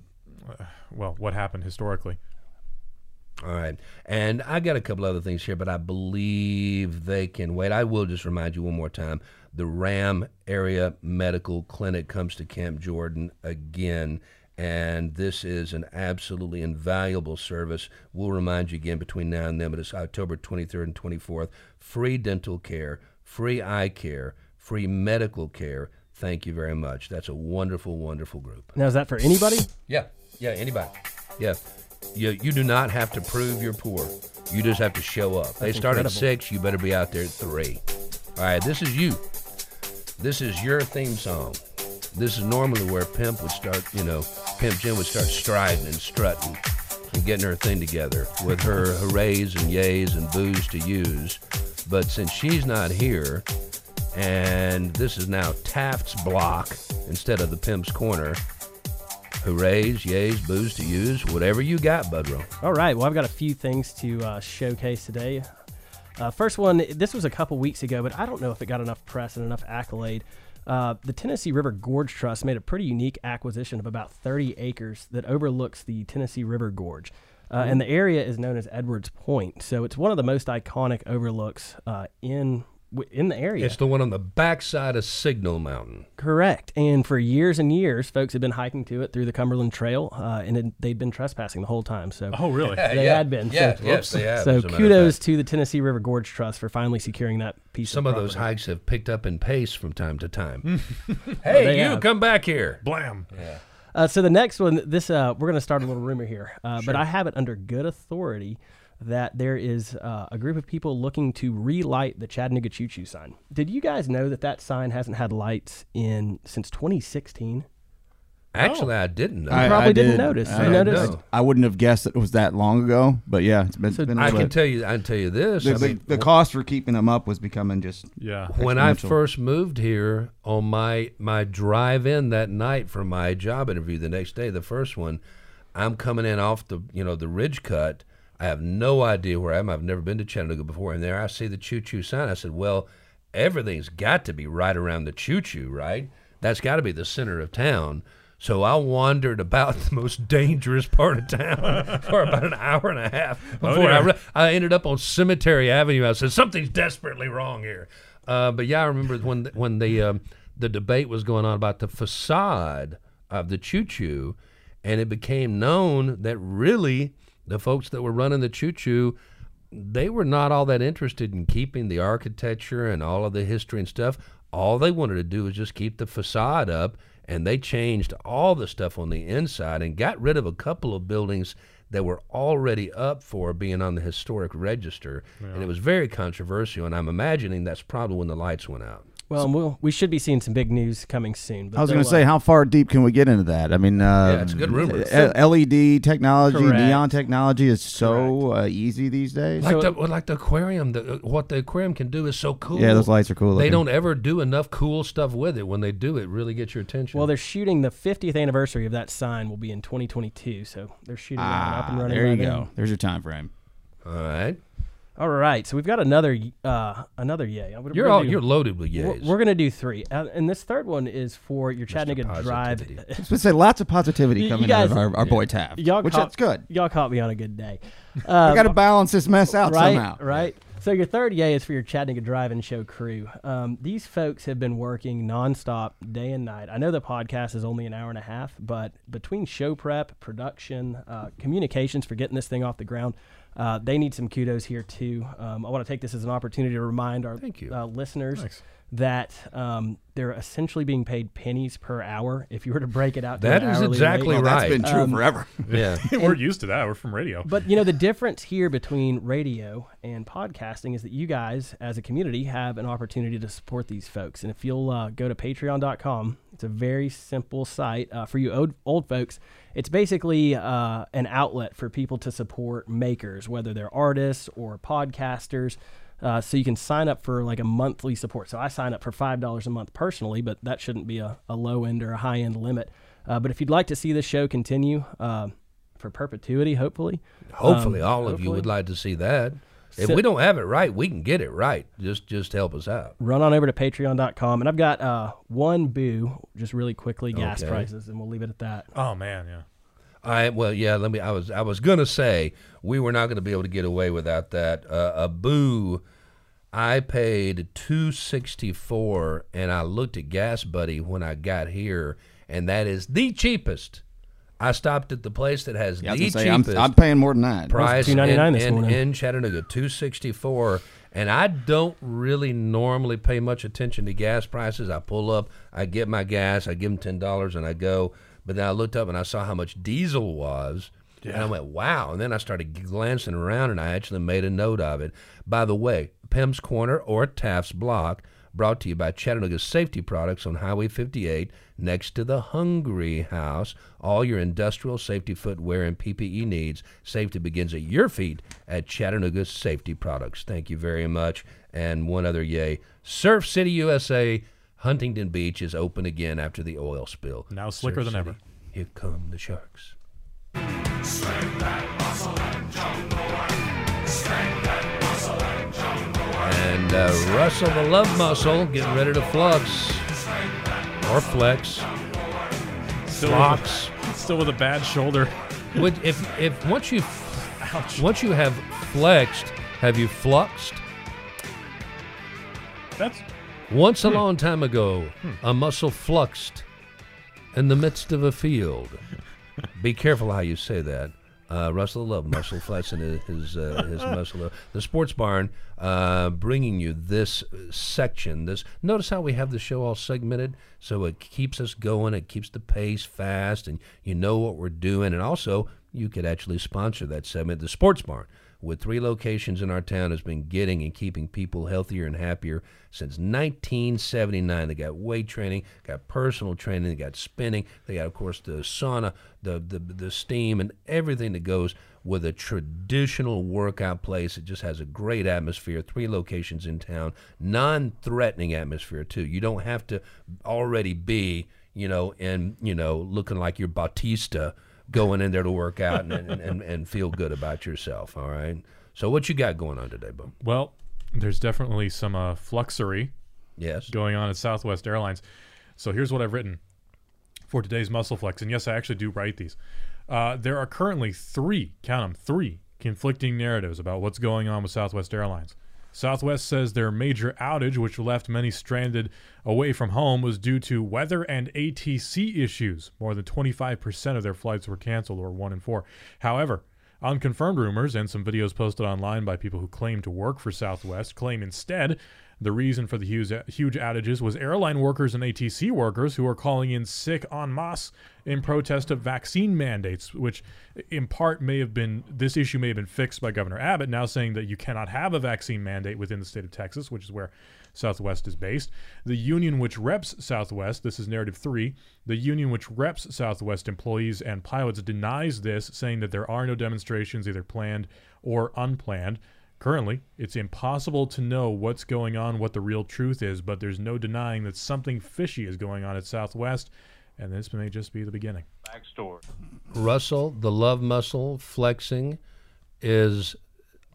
uh, well, what happened historically. All right. And I got a couple other things here, but I believe they can wait. I will just remind you one more time. The Remote Area Medical Clinic comes to Camp Jordan again. And this is an absolutely invaluable service. We'll remind you again between now and then, but it's October 23rd and 24th. Free dental care, free eye care, free medical care. Thank you very much. That's a wonderful, wonderful group. Now, is that for anybody? Yeah, yeah, anybody. Yeah. You, you do not have to prove you're poor. You just have to show up. they start incredible. at six, you better be out there at three. All right, this is you. This is your theme song. This is normally where Pimp would start, you know, Pimp Jim would start striding and strutting and getting her thing together with her hoorays and yays and boos to use. But since she's not here, and this is now Taft's block instead of the Pimp's corner, hoorays, yays, boos to use, whatever you got, Budrow. All right. Well, I've got a few things to uh, showcase today. Uh, first one, this was a couple weeks ago, but I don't know if it got enough press and enough accolade. Uh, the Tennessee River Gorge Trust made a pretty unique acquisition of about 30 acres that overlooks the Tennessee River Gorge. Uh, and the area is known as Edwards Point. So it's one of the most iconic overlooks uh, in in the area. It's the one on the backside of Signal Mountain. Correct. And for years and years, folks had been hiking to it through the Cumberland Trail, uh, and it, they'd been trespassing the whole time. So Oh, really? they Yeah, had been. yeah, so, yes, they have, So as a matter of kudos to the Tennessee River Gorge Trust for finally securing that piece. Some of of those property. hikes have picked up in pace from time to time. hey, they you have. come back here. Blam. Uh, so the next one, this uh, we're going to start a little rumor here, uh, but I have it under good authority that there is uh, a group of people looking to relight the Chattanooga Choo Choo sign. Did you guys know that that sign hasn't had lights in since 2016? Actually, oh. I didn't know. I, probably I didn't did. notice. I, You noticed? I wouldn't have guessed it was that long ago, but yeah, it's been, So been a I little can bit. tell you. I can tell you this. the, I the, mean, the cost for keeping them up was becoming just Yeah. when I exponential. first moved here on my my drive in that night for my job interview the next day, the first one, I'm coming in off the you know the ridge cut. I have no idea where I am. I've never been to Chattanooga before, and there I see the choo choo sign. I said, "Well, everything's got to be right around the choo choo, right? That's got to be the center of town." So I wandered about the most dangerous part of town for about an hour and a half before I, re- I ended up on Cemetery Avenue. I said something's desperately wrong here. Uh, but yeah, I remember when the, when the um, the debate was going on about the facade of the choo choo, and it became known that really the folks that were running the choo choo they were not all that interested in keeping the architecture and all of the history and stuff. All they wanted to do was just keep the facade up, and they changed all the stuff on the inside and got rid of a couple of buildings that were already up for being on the historic register. And it was very controversial, and I'm imagining that's probably when the lights went out. Well, and we'll, we should be seeing some big news coming soon. But I was going to say, how far deep can we get into that? I mean, uh, Yeah, it's a good rumor. uh, LED technology, Correct. neon technology is so uh, easy these days. Like So- the like the aquarium, the, uh, what the aquarium can do is so cool. Yeah, those lights are cool. They looking. don't ever do enough cool stuff with it. When they do, it really gets your attention. well, they're shooting the 50th anniversary of that sign will be in 2022, so they're shooting that up and Ah, running. there you by go. then. There's your time frame. all right. All right, so we've got another uh, another yay. We're- You're we're all do- you're loaded with We're, yays. we're gonna do three, uh, and this third one is for your Chattanooga Drive. Positivity. I was going to say lots of positivity You- you coming out of guys- our, our boy Taft, Y'all which caught- that's good. Y'all caught me on a good day. We Um, got to balance this mess out right, somehow. right. So your third yay is for your Chattanooga Drive and Show crew. Um, these folks have been working nonstop, day and night. I know the podcast is only an hour and a half, but between show prep, production, uh, communications for getting this thing off the ground, uh, they need some kudos here too. Um, I want to take this as an opportunity to remind our Thank you. Uh, listeners Thanks. that um, they're essentially being paid pennies per hour. If you were to break it out, to That an is hourly exactly rate. Well, that's Right. been true Um, forever. yeah. We're used to that. We're from radio. But you know the difference here between radio and podcasting is that you guys, as a community, have an opportunity to support these folks. And if you'll uh, go to Patreon.com, it's a very simple site uh, for you old, old folks. It's basically uh, an outlet for people to support makers, whether they're artists or podcasters. Uh, so you can sign up for like a monthly support. So I sign up for five dollars a month personally, but that shouldn't be a, a low end or a high end limit. Uh, but if you'd like to see this show continue uh, for perpetuity, hopefully, Hopefully, Um, all of you would like to see that. If So- we don't have it right, we can get it right. Just just help us out. run on over to patreon.com and i've got uh, one boo just really quickly gas Okay. prices and we'll leave it at that oh man, yeah. I well, yeah. Let me. I was I was gonna say we were not gonna be able to get away without that. Uh, a boo. I paid two sixty four, and I looked at Gas Buddy when I got here, and that is the cheapest. I stopped at the place that has Yeah, I was the gonna say, I'm, cheapest I'm paying more than that. price in, $2.99 this in, morning. in Chattanooga, two sixty four. And I don't really normally pay much attention to gas prices. I pull up, I get my gas, I give them ten dollars, and I go. But then I looked up and I saw how much diesel was, and I went, "Wow!" And then I started glancing around, and I actually made a note of it. By the way, Pim's Corner or Taft's Block, brought to you by Chattanooga Safety Products on Highway 58, next to the Hungry House. All your industrial safety footwear and PPE needs. Safety begins at your feet at Chattanooga Safety Products. Thank you very much. And one other yay. Surf City, USA, Huntington Beach is open again after the oil spill. Now slicker Surf than City, ever. Here come the sharks. And uh, Russell the Love Muscle getting ready to flux or flex. Still. With a, still with a bad shoulder. Would, if if once you once you have flexed, have you fluxed? That's Once a long time ago, a muscle fluxed in the midst of a field. Be careful how you say that. Uh, Russell Love, muscle flexing and his, uh, his muscle. The Sports Barn, uh, bringing you this section. This notice how we have the show all segmented, so it keeps us going. It keeps the pace fast, and you know what we're doing. And also, you could actually sponsor that segment. The Sports Barn with three locations in our town has been getting and keeping people healthier and happier since 1979. They got weight training, got personal training, they got spinning, they got of course the sauna, the the, the steam, and everything that goes with a traditional workout place. It just has a great atmosphere. Three locations in town, non-threatening atmosphere too. You don't have to already be you know and, you know looking like you're Bautista going in there to work out and, and, and, and feel good about yourself. All right. So what you got going on today, Bo? well. There's definitely some uh, fluxery Yes. going on at Southwest Airlines. So here's what I've written for today's Muscle Flex. And yes, I actually do write these. Uh, there are currently three, count them, three conflicting narratives about what's going on with Southwest Airlines. Southwest says their major outage, which left many stranded away from home, was due to weather and ATC issues. More than 25% of their flights were canceled, or one in four. However, Unconfirmed rumors and some videos posted online by people who claim to work for Southwest claim instead the reason for the huge, huge outages was airline workers and ATC workers who are calling in sick en masse in protest of vaccine mandates, which in part may have been, this issue may have been fixed by Governor Abbott, now saying that you cannot have a vaccine mandate within the state of Texas, which is where Southwest is based. The union which reps Southwest, this is narrative three, the union which reps Southwest employees and pilots denies this, saying that there are no demonstrations, either planned or unplanned. Currently, it's impossible to know what's going on, what the real truth is, but there's no denying that something fishy is going on at Southwest, and this may just be the beginning. Backstory. Russell, the love muscle flexing is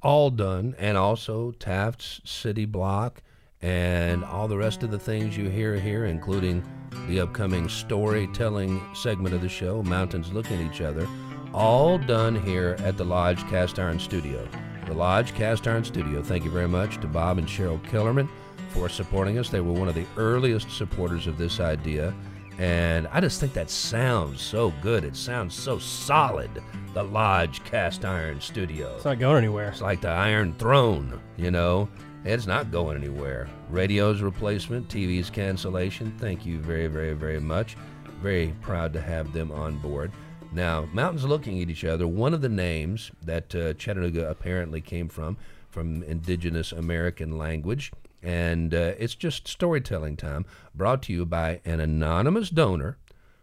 all done, and also Taft's City Block and all the rest of the things you hear here, including the upcoming storytelling segment of the show, Mountains Look at Each Other, all done here at the Lodge Cast Iron Studio. The Lodge Cast Iron Studio. Thank you very much to Bob and Cheryl Kellerman for supporting us. They were one of the earliest supporters of this idea. And I just think that sounds so good. It sounds so solid. The Lodge Cast Iron Studio. It's not going anywhere. It's like the Iron Throne, you know? It's not going anywhere. Radio's replacement, TV's cancellation. Thank you very, very, very much. Very proud to have them on board. Now, mountains looking at each other. One of the names that uh, Chattanooga apparently came from, from indigenous American language, and uh, it's just storytelling time, brought to you by an anonymous donor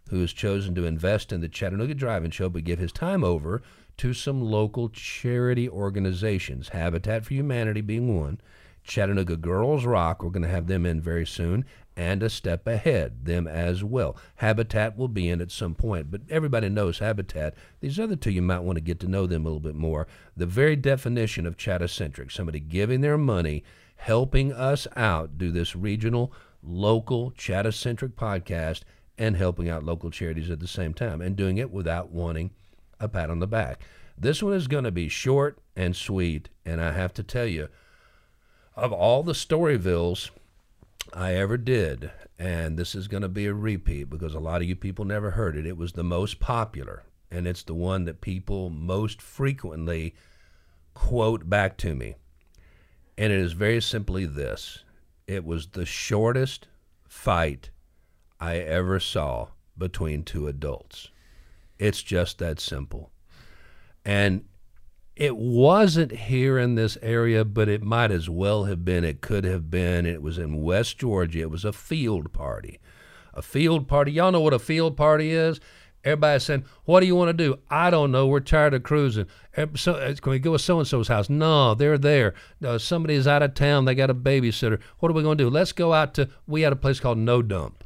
who has chosen to invest in the Chattanooga Drive-In Show, but give his time over to some local charity organizations, Habitat for Humanity being one, Chattanooga Girls Rock, we're going to have them in very soon, and a step ahead, them as well. Habitat will be in at some point, but everybody knows Habitat. These other two, you might want to get to know them a little bit more. The very definition of Chattacentric, somebody giving their money, helping us out, do this regional, local, Chattacentric podcast, and helping out local charities at the same time, and doing it without wanting a pat on the back. This one is going to be short and sweet, and I have to tell you, of all the Storyvilles I ever did, and this is going to be a repeat because a lot of you people never heard it. It was the most popular, and it's the one that people most frequently quote back to me. And it is very simply this it was the shortest fight I ever saw between two adults. It's just that simple. And it wasn't here in this area, but it might as well have been. It could have been. It was in West Georgia. It was a field party. A field party. Y'all know what a field party is? Everybody's saying, What do you want to do? I don't know. We're tired of cruising. So, uh, can we go to so and so's house? No, they're there. Uh, somebody's out of town. They got a babysitter. What are we going to do? Let's go out to, we had a place called No Dump.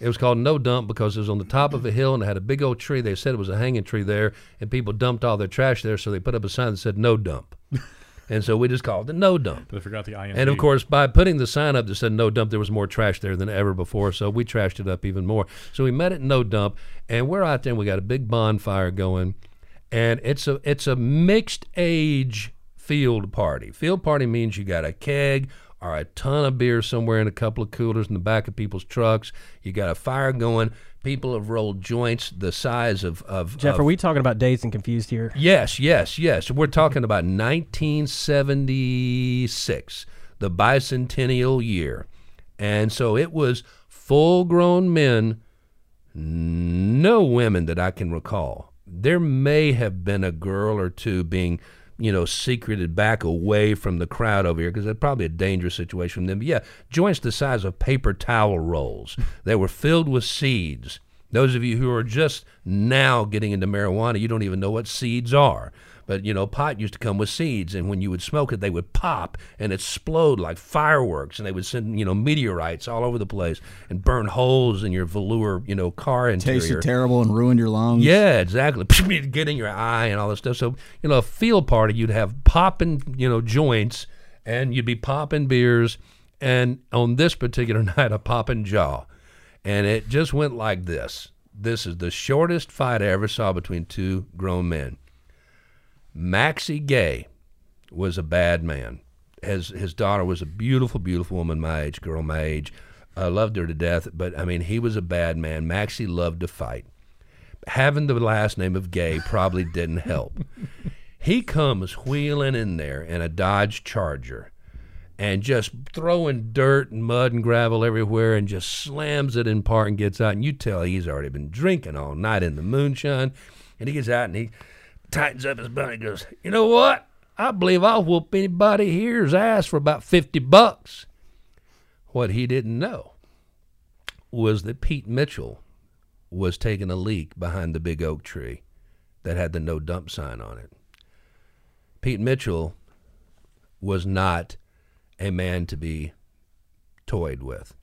It was called No Dump because it was on the top of a hill and it had a big old tree. They said it was a hanging tree there, and people dumped all their trash there, so they put up a sign that said No Dump. and so we just called it no dump. They forgot the ING. And of course, by putting the sign up that said no dump, there was more trash there than ever before. So we trashed it up even more. So we met at no dump, and we're out there. and We got a big bonfire going, and it's a it's a mixed age field party. Field party means you got a keg or a ton of beer somewhere in a couple of coolers in the back of people's trucks. You got a fire going. People have rolled joints the size of of Jeff, of- are we talking about dazed and confused here? Yes, yes, yes. We're talking about 1976, the bicentennial year. And so it was full grown men, no women that I can recall. There may have been a girl or two being, you know, secreted back away from the crowd over here because it's probably a dangerous situation for them. But yeah, joints the size of paper towel rolls. they were filled with seeds. Those of you who are just now getting into marijuana, you don't even know what seeds are. But you know, pot used to come with seeds, and when you would smoke it, they would pop and explode like fireworks, and they would send you know meteorites all over the place and burn holes in your velour, you know, car interior. Tasted terrible and ruined your lungs. Yeah, exactly. Get in your eye and all this stuff. So, you know, a field party, you'd have popping, you know, joints and you'd be popping beers. And on this particular night, a popping jaw. And it just went like this. This is the shortest fight I ever saw between two grown men. Maxie Gay was a bad man. His his daughter was a beautiful, beautiful woman my age, girl my age. I loved her to death, but I mean, he was a bad man. Maxie loved to fight. Having the last name of Gay probably didn't help. he comes wheeling in there in a Dodge Charger and just throwing dirt and mud and gravel everywhere and just slams it in part and gets out. And you tell he's already been drinking all night in the moonshine. And he gets out and he tightens up his belt and goes, You know what? I believe I'll whoop anybody here's ass for about 50 bucks. What he didn't know was that Pete Mitchell was taking a leak behind the big oak tree that had the no dump sign on it. Pete Mitchell was not a man to be toyed with.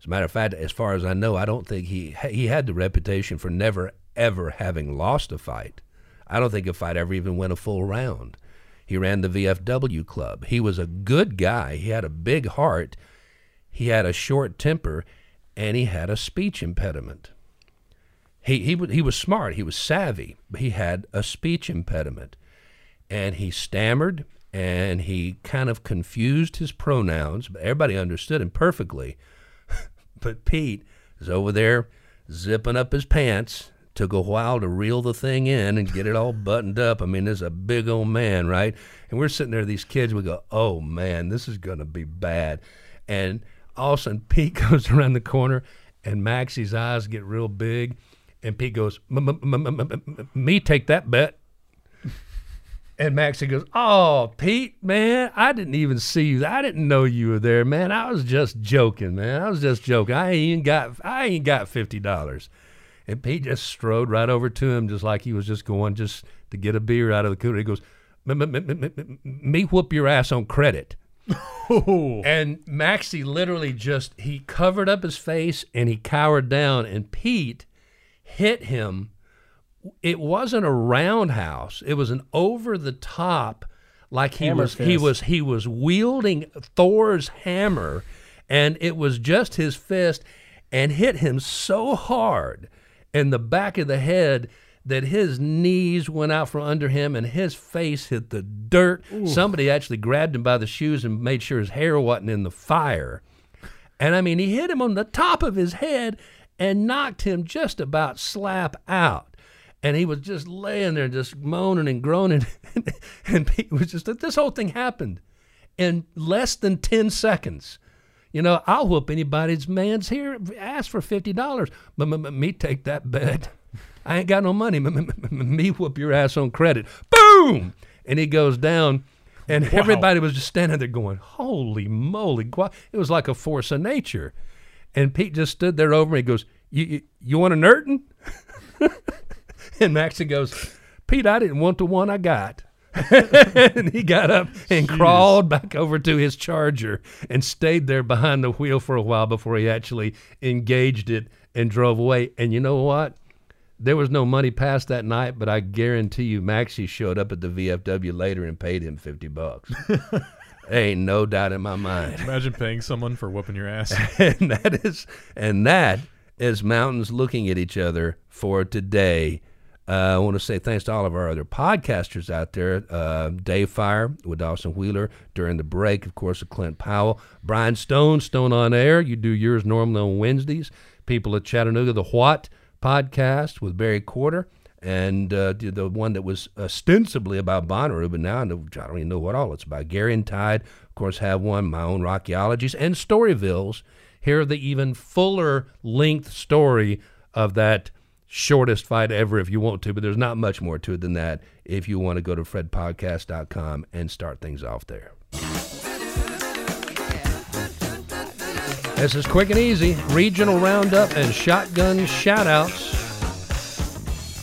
As a matter of fact, as far as I know, I don't think he he had the reputation for never ever having lost a fight. I don't think a fight ever even went a full round. He ran the VFW club. He was a good guy. He had a big heart. He had a short temper, and he had a speech impediment. He he he was smart. He was savvy, but he had a speech impediment, and he stammered and he kind of confused his pronouns. But everybody understood him perfectly. but Pete is over there zipping up his pants. Took a while to reel the thing in and get it all buttoned up. I mean, this is a big old man, right? And we're sitting there, these kids, we go, oh man, this is going to be bad. And all of a sudden, Pete goes around the corner and Maxie's eyes get real big. And Pete goes, "M- m- m- m- m- me take that bet. And Maxie goes, "Oh, Pete, man, I didn't even see you. I didn't know you were there, man. I was just joking, man. I was just joking. I ain't got, I ain't got fifty dollars." And Pete just strode right over to him, just like he was just going just to get a beer out of the cooler. He goes, "M- m- m- m- m- "Me whoop your ass on credit." And Maxie literally just he covered up his face and he cowered down, and Pete hit him it wasn't a roundhouse. It was an over the top, like he Hammer was he was he was wielding Thor's hammer, and it was just his fist, and hit him so hard in the back of the head that his knees went out from under him and his face hit the dirt. Somebody actually grabbed him by the shoes and made sure his hair wasn't in the fire. And I mean, he hit him on the top of his head and knocked him just about slap out. And he was just laying there, just moaning and groaning. and Pete was just, this whole thing happened in less than 10 seconds. You know, I'll whoop anybody's man's here, ask for $50. M- m- m- me take that bet. I ain't got no money. Me whoop your ass on credit. Boom! And he goes down. And everybody was just standing there going, "Holy moly!" It was like a force of nature. And Pete just stood there over me. He goes, "You you, you want a Nerton?" and Maxie goes, "Pete, I didn't want the one I got." and he got up and crawled back over to his charger and stayed there behind the wheel for a while before he actually engaged it and drove away. And you know what? there was no money passed that night, but I guarantee you, Maxie showed up at the VFW later and paid him fifty bucks. Ain't no doubt in my mind. Imagine paying someone for whooping your ass. and that is and that is mountains looking at each other for today. Uh, I want to say thanks to all of our other podcasters out there. Uh, Dave Fire with Dawson Wheeler during the break, of course, with Clint Powell, Brian Stone, Stone on Air. You do yours normally on Wednesdays. People at Chattanooga, the What podcast with Barry Quarter, and uh, the one that was ostensibly about Bonnaroo, but now I don't even know what all it's about. Gary and Tide, of course, have one. My own Rockyologies and Storyvilles. Hear the even fuller length story of that shortest fight ever if you want to, but there's not much more to it than that if you want to go to fredpodcast.com and start things off there. This is quick and easy. Regional roundup and shotgun shoutouts.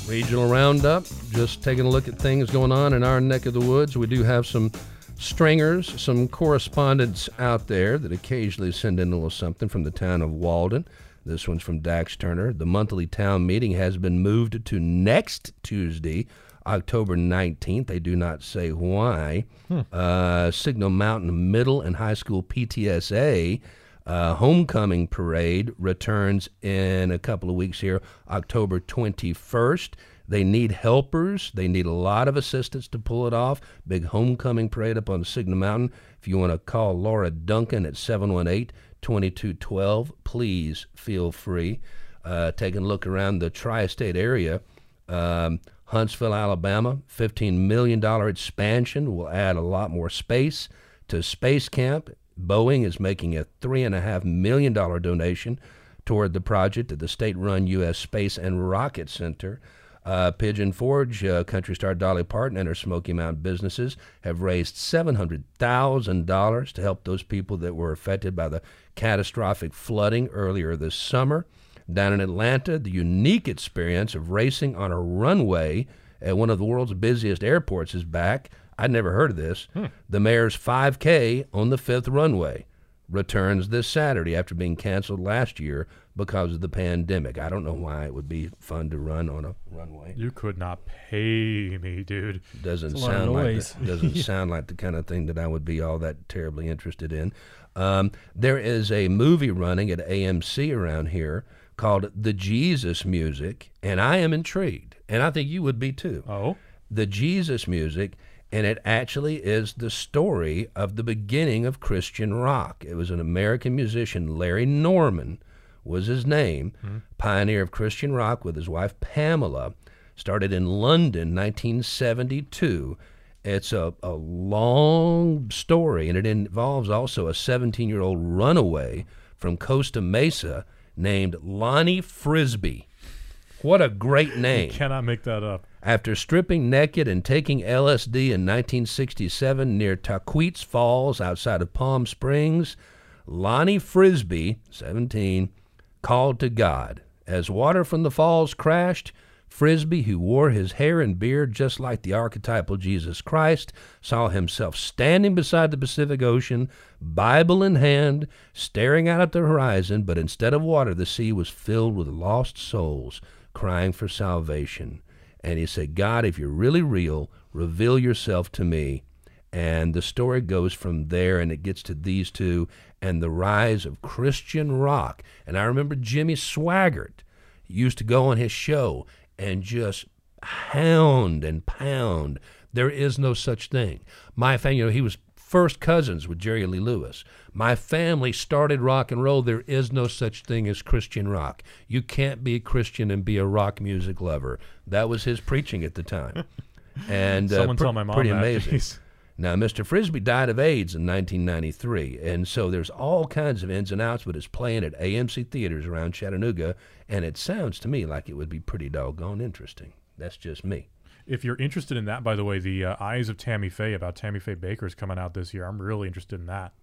Regional roundup, just taking a look at things going on in our neck of the woods. We do have some stringers, some correspondents out there that occasionally send in a little something from the town of Walden. This one's from Dax Turner. The monthly town meeting has been moved to next Tuesday, October 19th. They do not say why. Uh, Signal Mountain Middle and High School PTSA uh, homecoming parade returns in a couple of weeks here, October 21st. They need helpers. They need a lot of assistance to pull it off. Big homecoming parade up on Signal Mountain. If you want to call Laura Duncan at 718 2212, please feel free. Uh, taking a look around the tri state area. Um, Huntsville, Alabama, $15 million expansion will add a lot more space to Space Camp. Boeing is making a $3.5 million donation toward the project at the state run U.S. Space and Rocket Center. Uh, Pigeon Forge, uh, Country Star Dolly Parton, and her Smoky Mountain businesses have raised $700,000 to help those people that were affected by the catastrophic flooding earlier this summer. Down in Atlanta, the unique experience of racing on a runway at one of the world's busiest airports is back. I'd never heard of this. The mayor's 5K on the fifth runway returns this Saturday after being canceled last year because of the pandemic. I don't know why it would be fun to run on a runway. You could not pay me, dude. Doesn't It's a lot of sound like the, doesn't sound like the kind of thing that I would be all that terribly interested in. Um, there is a movie running at AMC around here called The Jesus Music, and I am intrigued, and I think you would be too. Oh, The Jesus Music, and it actually is the story of the beginning of Christian rock. It was an American musician, Larry Norman was his name, hmm. pioneer of Christian rock with his wife Pamela, started in London 1972. It's a, a long story, and it involves also a 17 year old runaway from Costa Mesa named Lonnie Frisbee. What a great name. cannot make that up. After stripping naked and taking LSD in 1967 near Tahquitz Falls outside of Palm Springs, Lonnie Frisbee, 17, called to God. As water from the falls crashed, Frisbee, who wore his hair and beard just like the archetypal Jesus Christ, saw himself standing beside the Pacific Ocean, Bible in hand, staring out at the horizon, but instead of water, the sea was filled with lost souls crying for salvation. And he said, God, if you're really real, reveal yourself to me. And the story goes from there and it gets to these two and the rise of Christian rock. And I remember Jimmy Swaggart used to go on his show and just hound and pound. There is no such thing. My family, you know, he was first cousins with Jerry Lee Lewis. My family started rock and roll. There is no such thing as Christian rock. You can't be a Christian and be a rock music lover. That was his preaching at the time. And uh, Someone pre- tell my mom pretty that, amazing. Now, Mr. Frisbee died of AIDS in 1993, and so there's all kinds of ins and outs, but it's playing at AMC theaters around Chattanooga, and it sounds to me like it would be pretty doggone interesting. That's just me. If you're interested in that, by the way, the uh, Eyes of Tammy Faye about Tammy Faye Bakker is coming out this year. I'm really interested in that.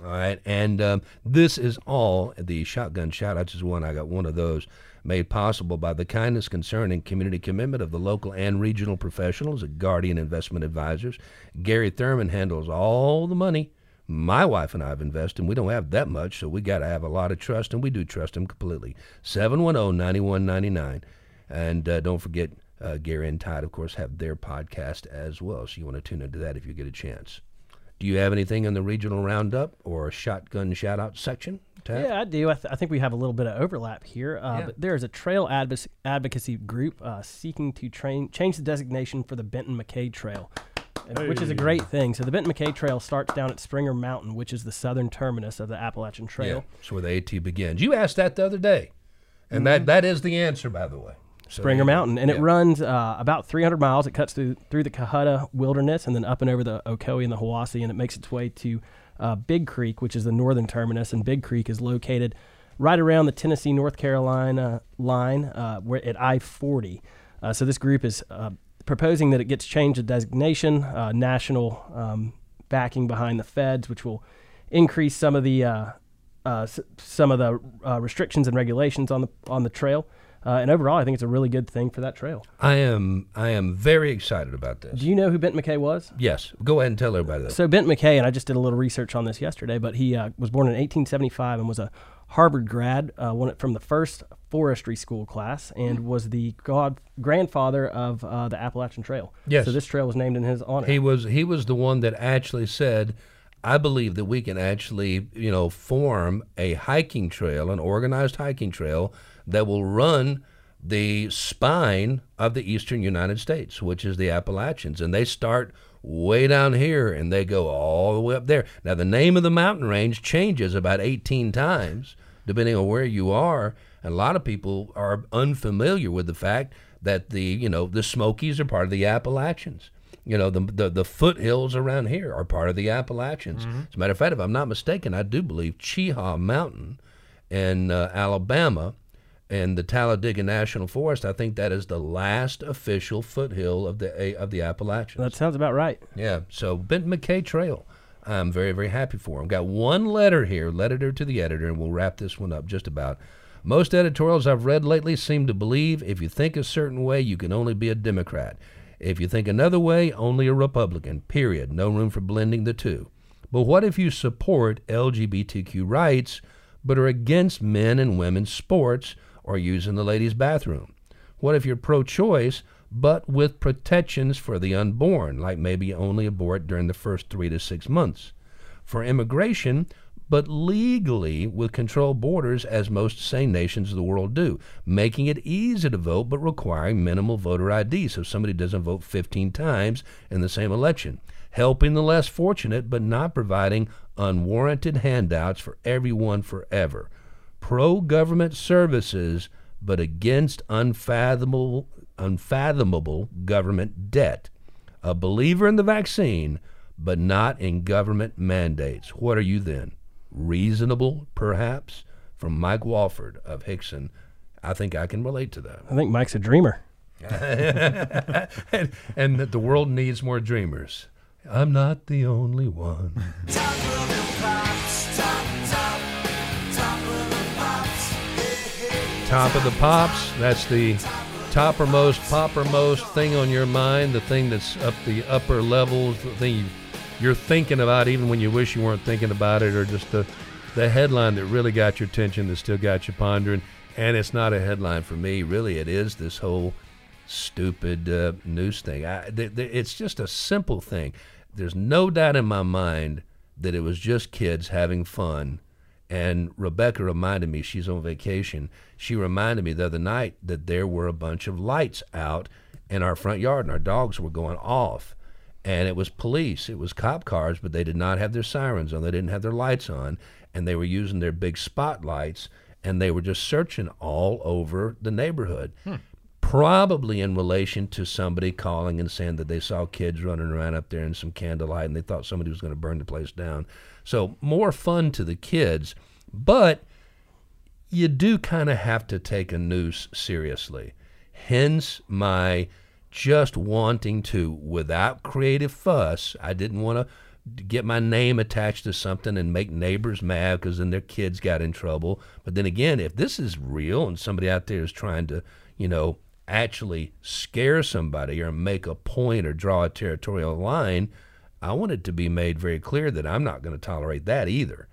All right, and um, this is all the shotgun shoutouts is one. I got one of those made possible by the kindness, concern, and community commitment of the local and regional professionals at Guardian Investment Advisors. Gary Thurman handles all the money. My wife and I have invested, and we don't have that much, so we got to have a lot of trust, and we do trust him completely. 710 9199. And uh, don't forget, uh, Gary and Tide, of course, have their podcast as well. So you want to tune into that if you get a chance. Do you have anything in the regional roundup or shotgun shout out section? Tab? Yeah, I do. I, th- I think we have a little bit of overlap here. Uh, Yeah. But there is a trail advoc- advocacy group uh, seeking to train change the designation for the Benton MacKaye Trail, and- which is a great thing. So the Benton MacKaye Trail starts down at Springer Mountain, which is the southern terminus of the Appalachian Trail. Yeah, that's where the AT begins. You asked that the other day, and that, that is the answer, by the way. Springer. Mountain, and it runs uh, about 300 miles. It cuts through through the Cohutta Wilderness and then up and over the Ocoee and the Hiwassee, and it makes its way to uh, Big Creek, which is the northern terminus. And Big Creek is located right around the Tennessee North Carolina line, uh, where at I-40. Uh, so this group is uh, proposing that it gets changed to designation, uh, national um, backing behind the feds, which will increase some of the uh, uh, s- some of the uh, restrictions and regulations on the on the trail. Uh, and overall, I think it's a really good thing for that trail. I am I am very excited about this. Do you know who Bent MacKaye was? Yes, go ahead and tell everybody that. So Bent MacKaye, and I just did a little research on this yesterday, but he uh, was born in 1875 and was a Harvard grad, uh, won it from the first forestry school class, and was the god grandfather of uh, the Appalachian Trail. Yes. So this trail was named in his honor. He was he was the one that actually said, "I believe that we can actually, you know, form a hiking trail, an organized hiking trail that will run the spine of the eastern United States, which is the Appalachians, and they start way down here and they go all the way up there. Now the name of the mountain range changes about 18 times depending on where you are, and a lot of people are unfamiliar with the fact that the, you know, the Smokies are part of the Appalachians. You know, the, the the foothills around here are part of the Appalachians. As a matter of fact, if I'm not mistaken, I do believe Cheaha Mountain in uh, Alabama and the Talladega National Forest, I think that is the last official foothill of the of the Appalachians. that sounds about right. Yeah. So Benton MacKaye Trail. I'm very, very happy for him. Got one letter here, letter to the editor, and we'll wrap this one up just about. Most editorials I've read lately seem to believe if you think a certain way, you can only be a Democrat. If you think another way, only a Republican. Period. No room for blending the two. But what if you support LGBTQ rights but are against men and women's sports or using the ladies' bathroom? What if you're pro choice but with protections for the unborn, like maybe only abort during the first three to six months? For immigration, but legally with controlled borders, as most sane nations of the world do, making it easy to vote but requiring minimal voter ID so somebody doesn't vote 15 times in the same election, helping the less fortunate but not providing unwarranted handouts for everyone forever, pro government services but against unfathomable, unfathomable government debt, a believer in the vaccine but not in government mandates. What are you then? Reasonable, perhaps? From Mike Walford of Hixson. I think I can relate to that. I think Mike's a dreamer. and, and that the world needs more dreamers. I'm not the only one. Top of the pops. That's the toppermost, poppermost thing on your mind. The thing that's up the upper levels. The thing you, you're thinking about, even when you wish you weren't thinking about it, or just the the headline that really got your attention, that still got you pondering. And it's not a headline for me, really. It is this whole stupid uh, news thing. I, th- th- it's just a simple thing. There's no doubt in my mind that it was just kids having fun. And Rebecca reminded me, she's on vacation. She reminded me the other night that there were a bunch of lights out in our front yard and our dogs were going off. And it was police, it was cop cars, but they did not have their sirens on. They didn't have their lights on. And they were using their big spotlights and they were just searching all over the neighborhood hmm. Probably in relation to somebody calling and saying that they saw kids running around up there in some candlelight and they thought somebody was going to burn the place down. So more fun to the kids, but you do kind of have to take a noose seriously. Hence my just wanting to, without creative fuss, I didn't want to get my name attached to something and make neighbors mad because then their kids got in trouble. But then again, if this is real and somebody out there is trying to, you know, actually scare somebody or make a point or draw a territorial line, I want it to be made very clear that I'm not going to tolerate that either.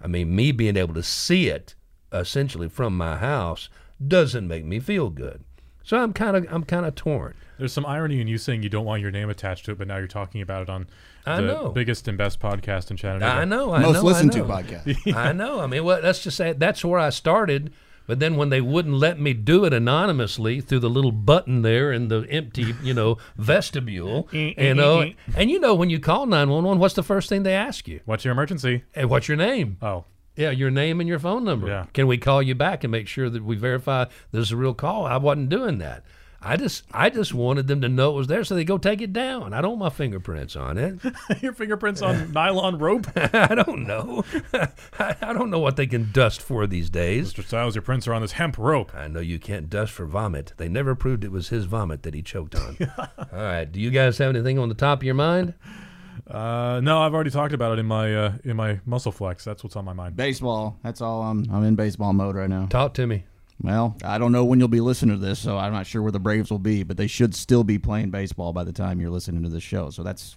I mean, me being able to see it essentially from my house doesn't make me feel good. So I'm kind of I'm kind of torn. There's some irony in you saying you don't want your name attached to it, but now you're talking about it on I the know. biggest and best podcast in Chattanooga. I know. I Most know, listened I to know. podcast. I know. I mean, well, let's just say that's where I started. But then when they wouldn't let me do it anonymously through the little button there in the empty, you know, vestibule, eh, eh, you know, eh, and you know when you call 911, what's the first thing they ask you? What's your emergency? Hey, what's your name? Oh, Yeah, your name and your phone number. Yeah. Can we call you back and make sure that we verify this is a real call? I wasn't doing that. I just I just wanted them to know it was there so they go take it down. I don't want my fingerprints on it. your fingerprints on nylon rope. I don't know. I, I don't know what they can dust for these days. Mr. Styles, your prints are on this hemp rope. I know you can't dust for vomit. They never proved it was his vomit that he choked on. All right. Do you guys have anything on the top of your mind? Uh, no, I've already talked about it in my uh, in my muscle flex. That's what's on my mind. Baseball. That's all. I'm I'm in baseball mode right now. Talk to me. Well, I don't know when you'll be listening to this, so I'm not sure where the Braves will be, but they should still be playing baseball by the time you're listening to this show. So that's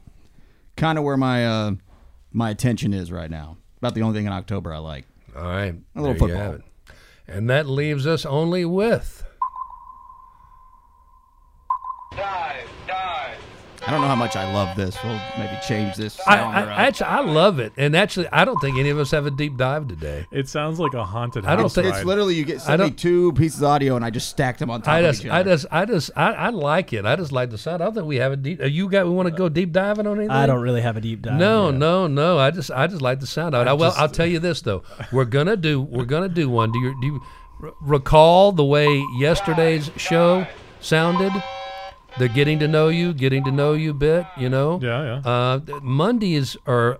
kind of where my uh, my attention is right now. About the only thing in October I like. All right. A little there you football. have it. And that leaves us only with Dive, dive. I don't know how much I love this. We'll maybe change this. I, I actually I love it, and actually I don't think any of us have a deep dive today. It sounds like a haunted I don't house think- it's literally you get I me two pieces of audio and I just stacked them on top I of just each I just I just I, I like it. I just like the sound. I don't think we have a deep. uh, You got we want to go deep diving on anything? I don't really have a deep dive. No, yet. no, no. I just I just like the sound of it. I, well, I'll tell you this though. We're gonna do we're gonna do one. Do you do you r- recall the way yesterday's show sounded? The getting to know you, getting to know you bit. You know. Yeah, yeah. Uh, Mondays are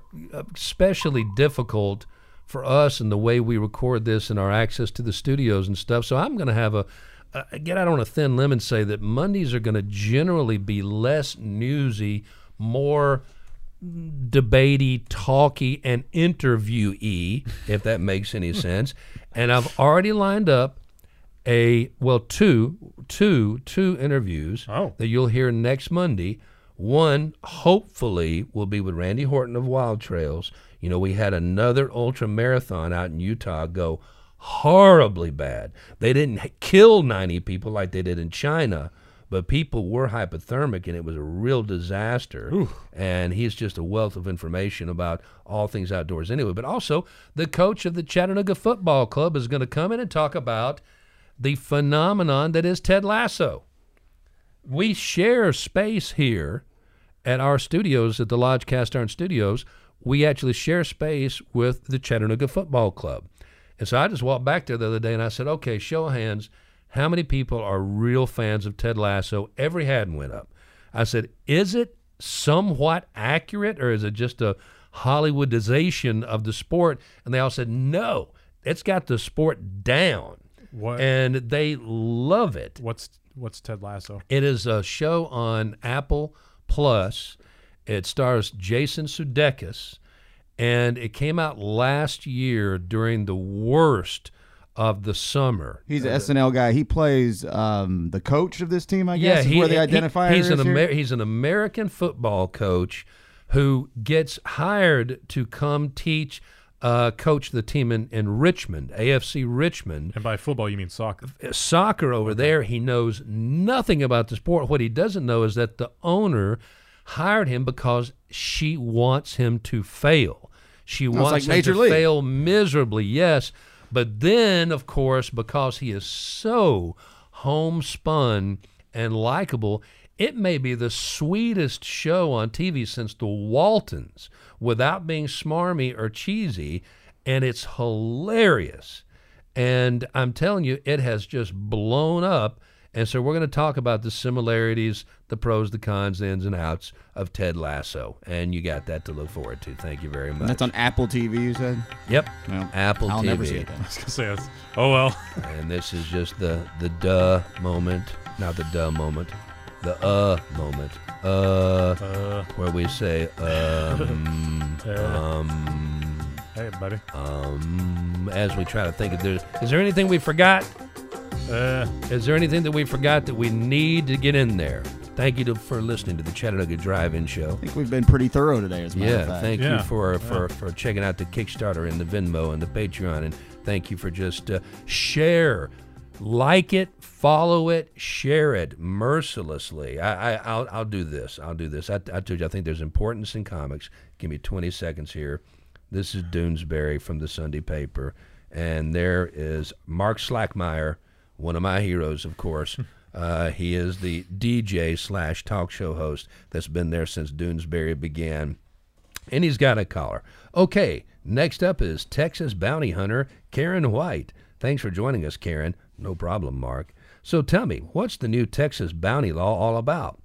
especially difficult for us and the way we record this and our access to the studios and stuff. So I'm going to have a uh, get out on a thin limb and say that Mondays are going to generally be less newsy, more debatey, talky, and interviewee, if that makes any sense. And I've already lined up a well two two two interviews Oh. that you'll hear next Monday. One hopefully will be with Randy Whorton of Wild Trails. You know, we had another ultra marathon out in Utah go horribly bad. They didn't kill 90 people like they did in China, but people were hypothermic and it was a real disaster. And he's just a wealth of information about all things outdoors anyway. But also, the coach of the Chattanooga Football Club is going to come in and talk about the phenomenon that is Ted Lasso. We share space here at our studios at the Lodge Cast Iron Studios. We actually share space with the Chattanooga Football Club. And so I just walked back there the other day and I said, okay, show of hands, how many people are real fans of Ted Lasso? Every hand went up. I said, is it somewhat accurate or is it just a Hollywoodization of the sport? And they all said, no, it's got the sport down. What? And they love it. what's what's Ted Lasso? It is a show on Apple Plus. It stars Jason Sudeikis, and it came out last year during the worst of the summer. He's an SNL guy. He plays um, the coach of this team. I yeah, guess is he, where the he- identifier he's is an here? Amer- he's an American football coach who gets hired to come teach, uh, coach the team in, in Richmond, AFC Richmond. And by football, you mean soccer. soccer over there. He knows nothing about the sport. What he doesn't know is that the owner hired him because she wants him to fail. She wants like him Major to League. fail miserably, yes. But then, of course, because he is so homespun and likable, it may be the sweetest show on TV since The Waltons without being smarmy or cheesy, and it's hilarious. And I'm telling you, it has just blown up. And so we're going to talk about the similarities, the pros, the cons, the ins and outs of Ted Lasso. And you got that to look forward to. Thank you very much. That's on Apple TV. You said. Yep. Well, Apple I'll TV. never see it. Then. I was gonna say, that's, oh well. And this is just the the duh moment, not the duh moment, the uh moment, uh, Uh, where we say um, Uh. um, hey, buddy. um, as we try to think if there's is there anything we forgot? Uh, Is there anything that we forgot that we need to get in there? Thank you to, for listening to the Chattanooga Drive-In Show. I think we've been pretty thorough today. As a matter of Yeah, fact. thank you Yeah. for, for, for checking out the Kickstarter and the Venmo and the Patreon, and thank you for just uh, share Like it, follow it, share it mercilessly. I, I, I'll, I'll do this. I'll do this. I, I told you, I think there's importance in comics. Give me 20 seconds here. This is Doonesbury from the Sunday paper, and there is Mark Slackmeyer, one of my heroes, of course. Uh, he is the DJ slash talk show host that's been there since Doonesbury began and he's got a collar. Okay, next up is Texas bounty hunter Karen White. Thanks for joining us, Karen. No problem, Mark. So tell me, what's the new Texas bounty law all about?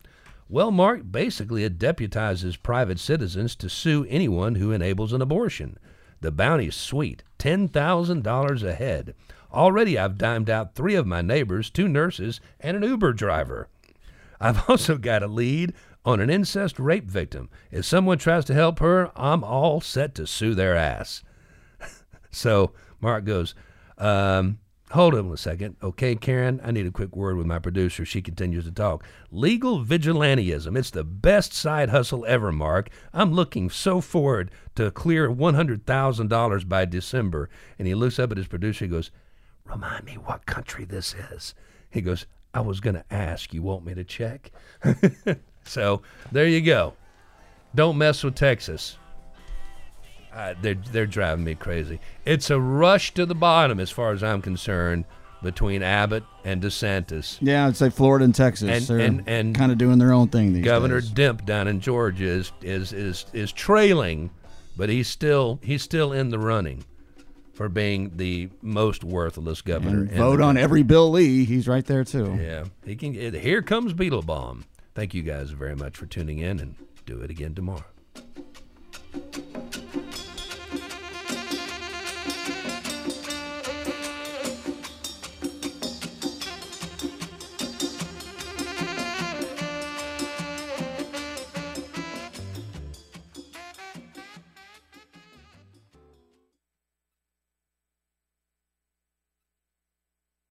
Well, Mark, basically it deputizes private citizens to sue anyone who enables an abortion. The bounty's sweet $10,000 a head. Already I've dimed out three of my neighbors, two nurses, and an Uber driver. I've also got a lead on an incest rape victim. If someone tries to help her, I'm all set to sue their ass. so Mark goes, um, Hold on a second. Okay, Karen, I need a quick word with my producer. She continues to talk. Legal vigilantism. It's the best side hustle ever, Mark. I'm looking so forward to clear $100,000 by December. And he looks up at his producer. He goes, Remind me what country this is. He goes, I was going to ask. You want me to check? so there you go. Don't mess with Texas. Uh, they're they're driving me crazy. It's a rush to the bottom, as far as I'm concerned, between Abbott and DeSantis. Yeah, I'd say Florida and Texas. And- and- and kind of doing their own thing these Governor days. Kemp down in Georgia is is is is trailing, but he's still he's still in the running for being the most worthless governor. And vote on every Bill Lee. He's right there too. Yeah, he can. Here comes Beetlebum. Thank you guys very much for tuning in, and do it again tomorrow.